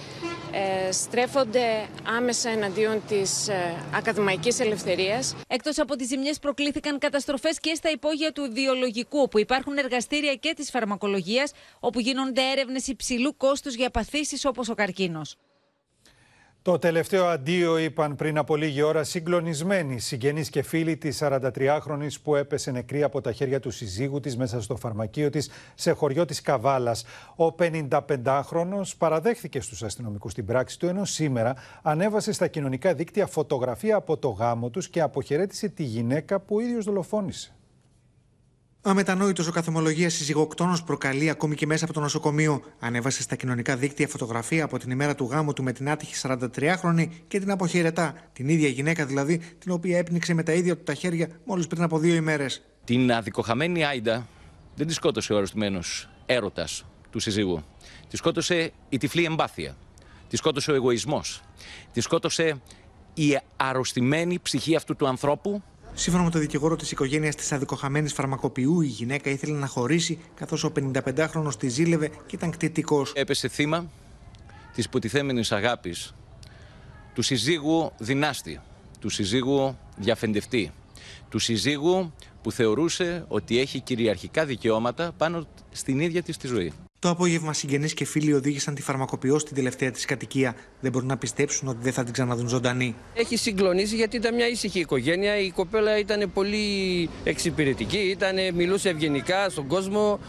[SPEAKER 55] ε, στρέφονται άμεσα εναντίον της ε, ακαδημαϊκής ελευθερίας.
[SPEAKER 53] Εκτός από τις ζημιές προκλήθηκαν καταστροφές και στα υπόγεια του βιολογικού, όπου υπάρχουν εργαστήρια και της φαρμακολογίας, όπου γίνονται έρευνες υψηλού κόστους για παθήσεις όπως ο καρκίνος.
[SPEAKER 2] Το τελευταίο αντίο είπαν πριν από λίγη ώρα συγκλονισμένοι συγγενείς και φίλοι της 43χρονη που έπεσε νεκρή από τα χέρια του συζύγου της μέσα στο φαρμακείο της σε χωριό της Καβάλας. Ο 55χρονο παραδέχθηκε στους αστυνομικούς την πράξη του, ενώ σήμερα ανέβασε στα κοινωνικά δίκτυα φωτογραφία από το γάμο τους και αποχαιρέτησε τη γυναίκα που ο ίδιος δολοφόνησε.
[SPEAKER 57] Αμετανόητος ο καθομολογίας συζυγοκτόνος προκαλεί ακόμη και μέσα από το νοσοκομείο. Ανέβασε στα κοινωνικά δίκτυα φωτογραφία από την ημέρα του γάμου του με την άτυχη 43χρονη και την αποχαιρετά. Την ίδια γυναίκα δηλαδή, την οποία έπνιξε με τα ίδια του τα χέρια μόλις πριν από δύο ημέρες.
[SPEAKER 58] Την αδικοχαμένη Άιντα δεν τη σκότωσε ο αρρωστημένος έρωτας του συζύγου. Τη σκότωσε η τυφλή εμπάθεια. Τη σκότωσε ο εγωισμός. Τη σκότωσε η αρρωστημένη ψυχή αυτού του ανθρώπου
[SPEAKER 57] Σύμφωνα με το δικηγόρο της οικογένειας της αδικοχαμένης φαρμακοποιού, η γυναίκα ήθελε να χωρίσει, καθώς ο 55χρονο τη ζήλευε και ήταν κτητικός.
[SPEAKER 58] Έπεσε θύμα της υποτιθέμενη αγάπης του συζύγου δυνάστη, του συζύγου διαφεντευτή, του συζύγου που θεωρούσε ότι έχει κυριαρχικά δικαιώματα πάνω στην ίδια της τη ζωή.
[SPEAKER 57] Το απόγευμα, συγγενείς και φίλοι οδήγησαν τη φαρμακοποιό στην τελευταία της κατοικία. Δεν μπορούν να πιστέψουν ότι δεν θα την ξαναδούν ζωντανή.
[SPEAKER 59] Έχει συγκλονίσει γιατί ήταν μια ήσυχη οικογένεια. Η κοπέλα ήταν πολύ εξυπηρετική, ήτανε, μιλούσε ευγενικά στον κόσμο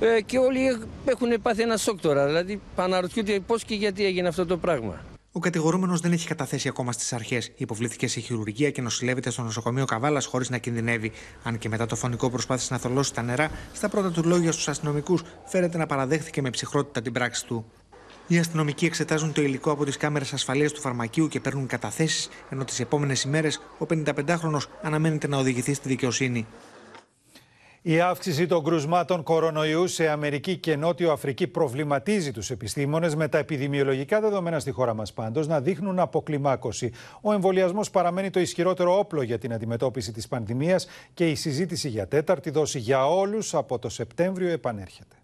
[SPEAKER 59] ε, και όλοι έχουν πάθει ένα σοκ τώρα. Δηλαδή, αναρωτιούνται πώς και γιατί έγινε αυτό το πράγμα.
[SPEAKER 57] Ο κατηγορούμενος δεν έχει καταθέσει ακόμα στις αρχές. Υποβλήθηκε σε χειρουργία και νοσηλεύεται στο νοσοκομείο Καβάλας χωρίς να κινδυνεύει. Αν και μετά το φωνικό προσπάθησε να θολώσει τα νερά, στα πρώτα του λόγια στους αστυνομικούς φέρεται να παραδέχθηκε με ψυχρότητα την πράξη του. Οι αστυνομικοί εξετάζουν το υλικό από τις κάμερες ασφαλείας του φαρμακείου και παίρνουν καταθέσεις, ενώ τις επόμενες ημέρες ο 55χρονο αναμένεται να οδηγηθεί στη δικαιοσύνη.
[SPEAKER 2] Η αύξηση των κρουσμάτων κορονοϊού σε Αμερική και Νότιο Αφρική προβληματίζει τους επιστήμονες με τα επιδημιολογικά δεδομένα στη χώρα μας πάντως να δείχνουν αποκλιμάκωση. Ο εμβολιασμός παραμένει το ισχυρότερο όπλο για την αντιμετώπιση της πανδημίας και η συζήτηση για τέταρτη δόση για όλους από το Σεπτέμβριο επανέρχεται.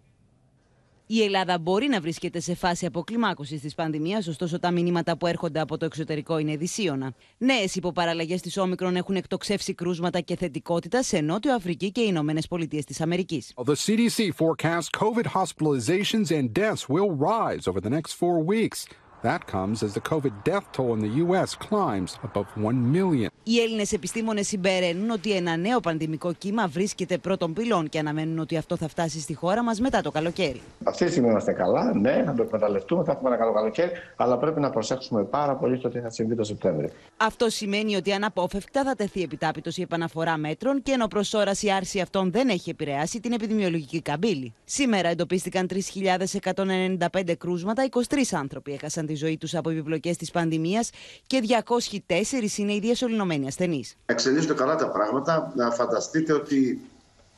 [SPEAKER 53] Η Ελλάδα μπορεί να βρίσκεται σε φάση αποκλιμάκωσης της πανδημίας, ωστόσο τα μηνύματα που έρχονται από το εξωτερικό είναι δυσίωνα. Νέες υποπαραλλαγές της Όμικρον έχουν εκτοξεύσει κρούσματα και θετικότητα σε Νότιο Αφρική και Ηνωμένες Πολιτείες της Αμερικής.
[SPEAKER 60] The CDC forecasts COVID hospitalizations and deaths will rise over the next four weeks. That comes as the COVID death toll in the U.S. climbs above 1 million.
[SPEAKER 53] Οι Έλληνες επιστήμονες συμπεραίνουν ότι ένα νέο πανδημικό κύμα βρίσκεται πρώτων πυλών και αναμένουν ότι αυτό θα φτάσει στη χώρα μας μετά το καλοκαίρι.
[SPEAKER 61] Αυτή τη στιγμή είμαστε καλά, ναι, να το εκμεταλλευτούμε, θα έχουμε ένα καλό καλοκαίρι, αλλά πρέπει να προσέξουμε πάρα πολύ στο τι θα συμβεί το Σεπτέμβριο.
[SPEAKER 53] Αυτό σημαίνει ότι αναπόφευκτα θα τεθεί επιτάπητος η επαναφορά μέτρων και ενώ προ ώρα η άρση αυτών δεν έχει επηρεάσει την επιδημιολογική καμπύλη. Σήμερα εντοπίστηκαν 3.195 κρούσματα, 23 άνθρωποι έχασαν
[SPEAKER 62] τη ζωή τους από επιπλοκές της πανδημίας και 204 είναι οι διασωληνωμένοι ασθενείς.
[SPEAKER 57] Εξελίσσονται καλά τα πράγματα. Να φανταστείτε ότι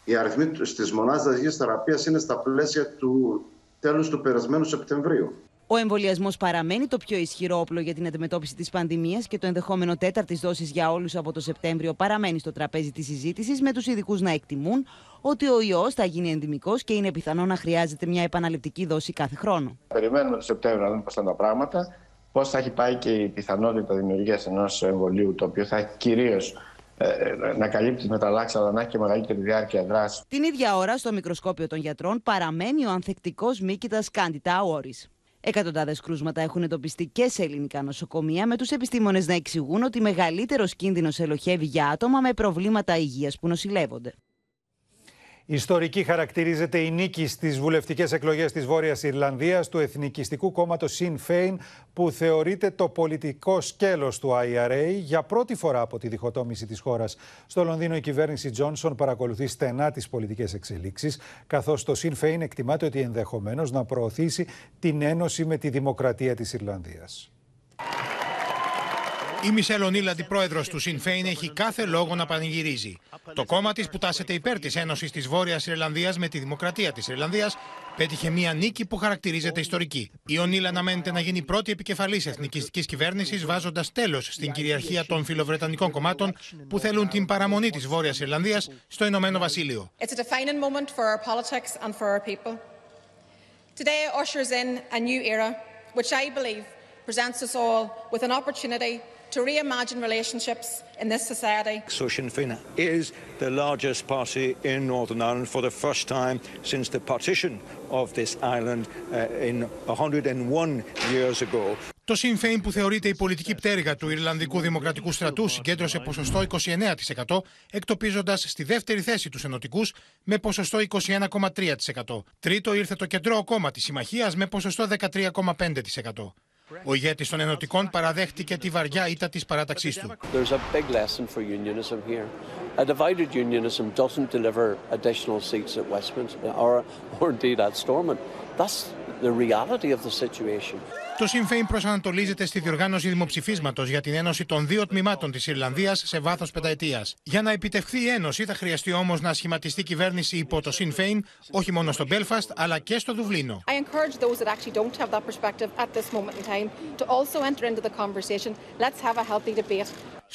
[SPEAKER 57] οι αριθμοί στι μονάδε δασική θεραπείας είναι στα πλαίσια του τέλους του περασμένου Σεπτεμβρίου.
[SPEAKER 62] Ο εμβολιασμός παραμένει το πιο ισχυρό όπλο για την αντιμετώπιση της πανδημίας και το ενδεχόμενο τέταρτης δόσης για όλους από το Σεπτέμβριο παραμένει στο τραπέζι της συζήτησης, με τους ειδικούς να εκτιμούν ότι ο ιός θα γίνει ενδημικό και είναι πιθανό να χρειάζεται μια επαναληπτική δόση κάθε χρόνο.
[SPEAKER 57] Περιμένουμε το Σεπτέμβριο να δούμε πώς θα είναι τα πράγματα, πώς θα έχει πάει και η πιθανότητα δημιουργίας ενός εμβολίου, το οποίο θα έχει κυρίως ε, να καλύπτει μεταλλάξει, αλλά να έχει και μεγαλύτερη διάρκεια δράσης.
[SPEAKER 62] Την ίδια ώρα, στο μικροσκόπιο των γιατρών, παραμένει ο ανθεκτικός μύκητα Candida auris. Εκατοντάδες κρούσματα έχουν εντοπιστεί και σε ελληνικά νοσοκομεία, με τους επιστήμονες να εξηγούν ότι μεγαλύτερος κίνδυνος ελοχεύει για άτομα με προβλήματα υγείας που νοσηλεύονται.
[SPEAKER 2] Ιστορική χαρακτηρίζεται η νίκη στις βουλευτικές εκλογές της Βόρειας Ιρλανδίας του εθνικιστικού κόμματος Sinn Féin, που θεωρείται το πολιτικό σκέλος του IRA για πρώτη φορά από τη διχοτόμηση της χώρας. Στο Λονδίνο, η κυβέρνηση Τζόνσον παρακολουθεί στενά τις πολιτικές εξελίξεις, καθώς το Sinn Féin εκτιμάται ότι ενδεχομένως να προωθήσει την ένωση με τη δημοκρατία της Ιρλανδίας.
[SPEAKER 63] Η Μισελ Ονίλ, αντιπρόεδρος του Sinn Féin, έχει κάθε λόγο να πανηγυρίζει. Το κόμμα της, που τάσεται υπέρ της Ένωσης της Βόρειας Ιρλανδίας με τη Δημοκρατία της Ιρλανδίας, πέτυχε μία νίκη που χαρακτηρίζεται ιστορική. Η Ονίλ αναμένεται να γίνει πρώτη επικεφαλής εθνικιστικής κυβέρνησης, βάζοντας τέλος στην κυριαρχία των φιλοβρετανικών κομμάτων που θέλουν την παραμονή της Βόρειας Ιρλανδίας στο Ηνωμένο Βασίλειο. Today ushers in a new era, which I believe presents us all with an opportunity to reimagine relationships in this society.
[SPEAKER 64] So Sinn Féin is the largest party in Northern Ireland for the first time since the partition of this island uh, in 101 years ago.
[SPEAKER 63] Το Sinn Féin που θεωρείται η πολιτική πτέρυγα του Ιρλανδικού Δημοκρατικού Στρατού συγκέντρωσε ποσοστό 29%, εκτοπίζοντας στη δεύτερη θέση τους ενωτικούς με ποσοστό 21,3%. Τρίτο ήρθε το κεντρό κόμμα της Συμμαχίας με ποσοστό 13,5%. Ο ηγέτης των ενωτικών παραδέχτηκε τη βαριά ήττα της παράταξής του.
[SPEAKER 65] A divided unionism doesn't deliver additional seats at Westminster or, or indeed at Stormont. That's the reality of the situation.
[SPEAKER 63] Το Sinn Féin προσανατολίζεται στη διοργάνωση δημοψηφίσματος για την ένωση των δύο τμήματων της Ιρλανδίας σε βάθος πενταετίας. Για να επιτευχθεί η ένωση, θα χρειαστεί όμως να σχηματιστεί κυβέρνηση υπό το Sinn Féin, όχι μόνο στο Belfast, αλλά και στο Δουβλίνο.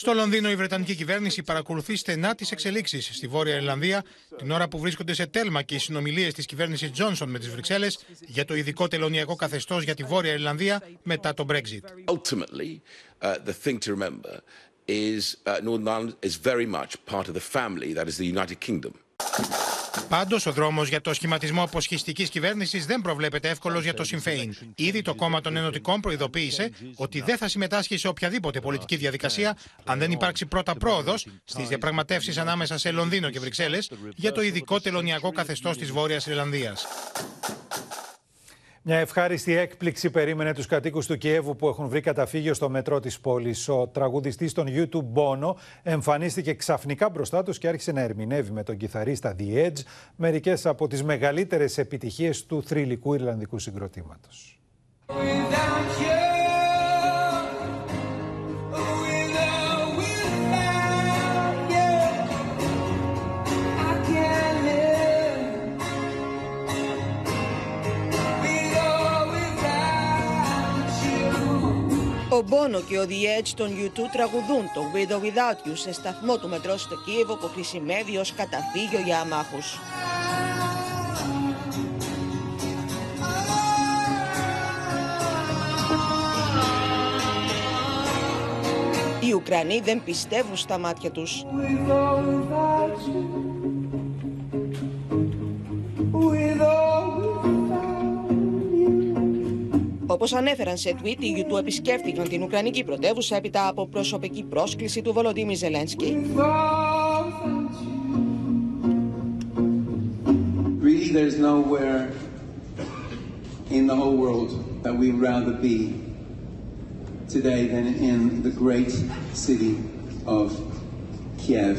[SPEAKER 63] Στο Λονδίνο, η Βρετανική κυβέρνηση παρακολουθεί στενά τις εξελίξεις στη Βόρεια Ιρλανδία, την ώρα που βρίσκονται σε τέλμα και οι συνομιλίες της κυβέρνησης Τζόνσον με τις Βρυξέλλες για το ειδικό τελωνιακό καθεστώς για τη Βόρεια Ιρλανδία μετά το Brexit.
[SPEAKER 66] Ultimately, uh, the thing to remember is uh, Northern Ireland is very much part of the family that is the United Kingdom.
[SPEAKER 63] Πάντως, ο δρόμος για το σχηματισμό αποσχιστικής κυβέρνησης δεν προβλέπεται εύκολος για το Συμφέιν. Ήδη το κόμμα των Ενωτικών προειδοποίησε ότι δεν θα συμμετάσχει σε οποιαδήποτε πολιτική διαδικασία αν δεν υπάρξει πρώτα πρόοδος στις διαπραγματεύσεις ανάμεσα σε Λονδίνο και Βρυξέλλες για το ειδικό τελωνιακό καθεστώς της Βόρειας Ιρλανδίας.
[SPEAKER 2] Μια ευχάριστη έκπληξη περίμενε τους κατοίκους του Κιέβου που έχουν βρει καταφύγιο στο μετρό της πόλης. Ο τραγουδιστής των YouTube Bono εμφανίστηκε ξαφνικά μπροστά τους και άρχισε να ερμηνεύει με τον κιθαρίστα The Edge μερικές από τις μεγαλύτερες επιτυχίες του θρηλυκού Ιρλανδικού συγκροτήματος.
[SPEAKER 26] Ο Μπόνο και ο The Edge των YouTube τραγουδούν το With or Without You σε σταθμό του μετρό στο Κίεβο που χρησιμεύει ως καταφύγιο για αμάχους. Οι Ουκρανοί δεν πιστεύουν στα μάτια τους. Όπως ανέφεραν σε tweet, οι YouTube επισκέφτηκαν την Ουκρανική πρωτεύουσα έπειτα από προσωπική πρόσκληση του Βολοντίμι Ζελένσκι.
[SPEAKER 67] Really, there's nowhere in the whole world that we'd rather be today than in the great city of Kiev.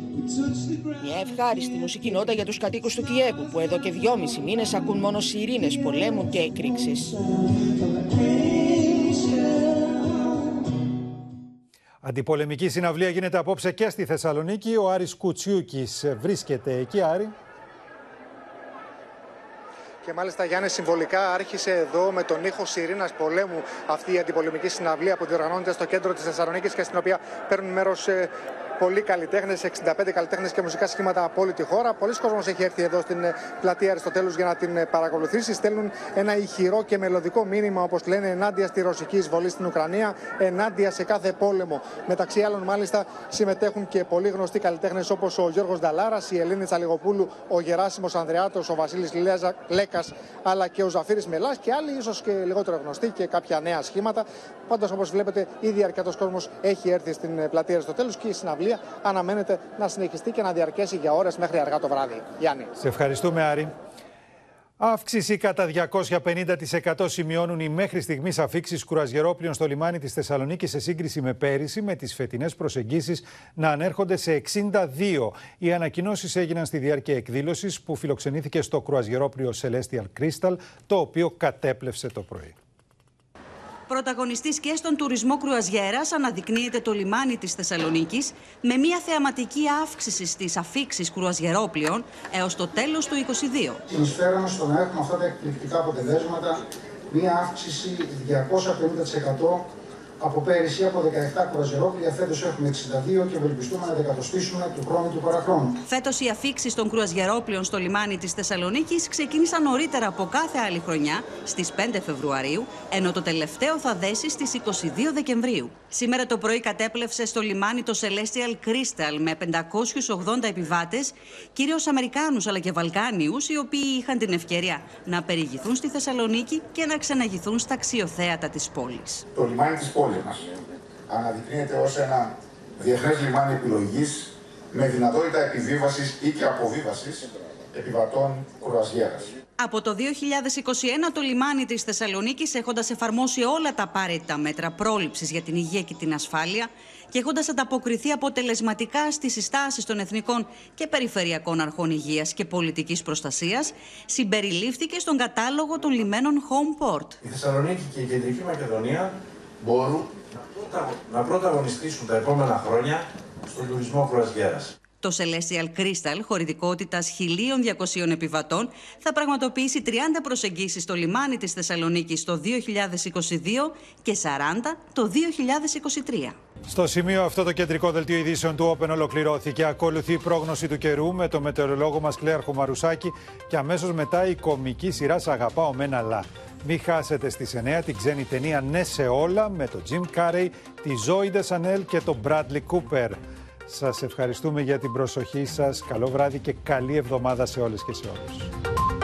[SPEAKER 68] Μια
[SPEAKER 26] ευχάριστη μουσική νότα για τους κατοίκους του Κιέβου που εδώ και δυόμισι μήνες ακούν μόνο σιρήνες πολέμου και εκρήξεις.
[SPEAKER 2] Αντιπολεμική συναυλία γίνεται απόψε και στη Θεσσαλονίκη. Ο Άρης Κουτσιούκης βρίσκεται εκεί, Άρη.
[SPEAKER 38] Και μάλιστα Γιάννη συμβολικά άρχισε εδώ με τον ήχο Σιρήνας Πολέμου αυτή η αντιπολεμική συναυλία που διοργανώνεται στο κέντρο της Θεσσαλονίκης και στην οποία παίρνουν μέρος ε, πολλοί καλλιτέχνες, 65 καλλιτέχνες και μουσικά σχήματα από όλη τη χώρα. Πολλοί κόσμοι έχει έρθει εδώ στην ε, πλατεία Αριστοτέλους για να την ε, παρακολουθήσει. Στέλνουν ένα ηχηρό και μελλοντικό μήνυμα, όπως λένε, ενάντια στη ρωσική εισβολή στην Ουκρανία, ενάντια σε κάθε πόλεμο. Μεταξύ άλλων, μάλιστα, συμμετέχουν και πολλοί γνωστοί καλλιτέχνες όπως ο Γιώργος Νταλάρας, η Ελένη Τσαλιγοπούλου, ο Γεράσιμος Ανδρεάτος, ο Βασίλης Λέκας, αλλά και ο Ζαφύρης Μελάς και άλλοι ίσως και λιγότερο γνωστοί και κάποια νέα σχήματα. Πάντως, όπως βλέπετε, ήδη αρκετός κόσμος έχει έρθει στην ε, πλατεία Αριστοτέλους και η συναυλία αναμένεται να συνεχιστεί και να διαρκέσει για ώρες μέχρι αργά το βράδυ. Γιάννη.
[SPEAKER 2] Σε ευχαριστούμε Άρη. Αύξηση κατά 250% σημειώνουν οι μέχρι στιγμής αφήξεις κουραζιερόπλων στο λιμάνι της Θεσσαλονίκης σε σύγκριση με πέρυσι, με τις φετινές προσεγγίσεις να ανέρχονται σε 62. Οι ανακοινώσεις έγιναν στη διάρκεια εκδήλωσης που φιλοξενήθηκε στο κρουαζιερόπλιο Celestial Crystal, το οποίο κατέπλευσε το πρωί.
[SPEAKER 69] Πρωταγωνιστής και στον τουρισμό κρουαζιέρας αναδεικνύεται το λιμάνι της Θεσσαλονίκης με μια θεαματική αύξηση στις αφήξεις κρουαζιερόπλαιων έως το τέλος του 2022.
[SPEAKER 57] Συνεισφέραμε στο να έχουμε αυτά τα εκπληκτικά αποτελέσματα μια αύξηση 250% από πέρυσι από 17 κρουαζιερόπλια, φέτος έχουμε 62 και ευελπιστούμε να δεκατοστήσουμε του χρόνου του παραχρόνου.
[SPEAKER 69] Φέτος οι αφήξεις των κρουαζιερόπλων στο λιμάνι της Θεσσαλονίκης ξεκίνησαν νωρίτερα από κάθε άλλη χρονιά, στις 5 Φεβρουαρίου, ενώ το τελευταίο θα δέσει στις 22 Δεκεμβρίου. Σήμερα το πρωί κατέπλευσε στο λιμάνι το Celestial Crystal με 580 επιβάτες, κυρίως Αμερικάνους αλλά και Βαλκάνιους, οι οποίοι είχαν την ευκαιρία να περιηγηθούν στη Θεσσαλονίκη και να ξαναγηθούν στα αξιοθέατα της πόλης.
[SPEAKER 57] Το λιμάνι της πόλης πόλη μας. Αναδεικνύεται ως ένα διεθνές λιμάνι επιλογής με δυνατότητα επιβίβασης ή και αποβίβασης επιβατών κουραζιέρας.
[SPEAKER 69] Από το 2021 το λιμάνι της Θεσσαλονίκης έχοντας εφαρμόσει όλα τα απαραίτητα μέτρα πρόληψης για την υγεία και την ασφάλεια και έχοντας ανταποκριθεί αποτελεσματικά στις συστάσεις των εθνικών και περιφερειακών αρχών υγείας και πολιτικής προστασίας, συμπεριλήφθηκε στον κατάλογο των λιμένων Homeport.
[SPEAKER 57] Η Θεσσαλονίκη και η Κεντρική Μακεδονία μπορούν να πρωταγωνιστήσουν τα επόμενα χρόνια στον τουρισμό κρουαζιέρας.
[SPEAKER 69] Το Celestial Crystal, χωρητικότητας 1.200 επιβατών, θα πραγματοποιήσει 30 προσεγγίσεις στο λιμάνι της Θεσσαλονίκης το 2022 και 40 το 2023.
[SPEAKER 2] Στο σημείο αυτό το κεντρικό δελτίο ειδήσεων του Open ολοκληρώθηκε. Ακολουθεί η πρόγνωση του καιρού με το μετεωρολόγο μας Κλέαρχο Μαρουσάκη και αμέσως μετά η κομική σειρά «Σ' αγαπάω με ένα λα». Μην χάσετε στις 9 την ξένη ταινία «Ναι σε όλα» με τον Jim Carrey, τη Zoe Deschanel και τον Bradley Cooper. Σας ευχαριστούμε για την προσοχή σας. Καλό βράδυ και καλή εβδομάδα σε όλες και σε όλους.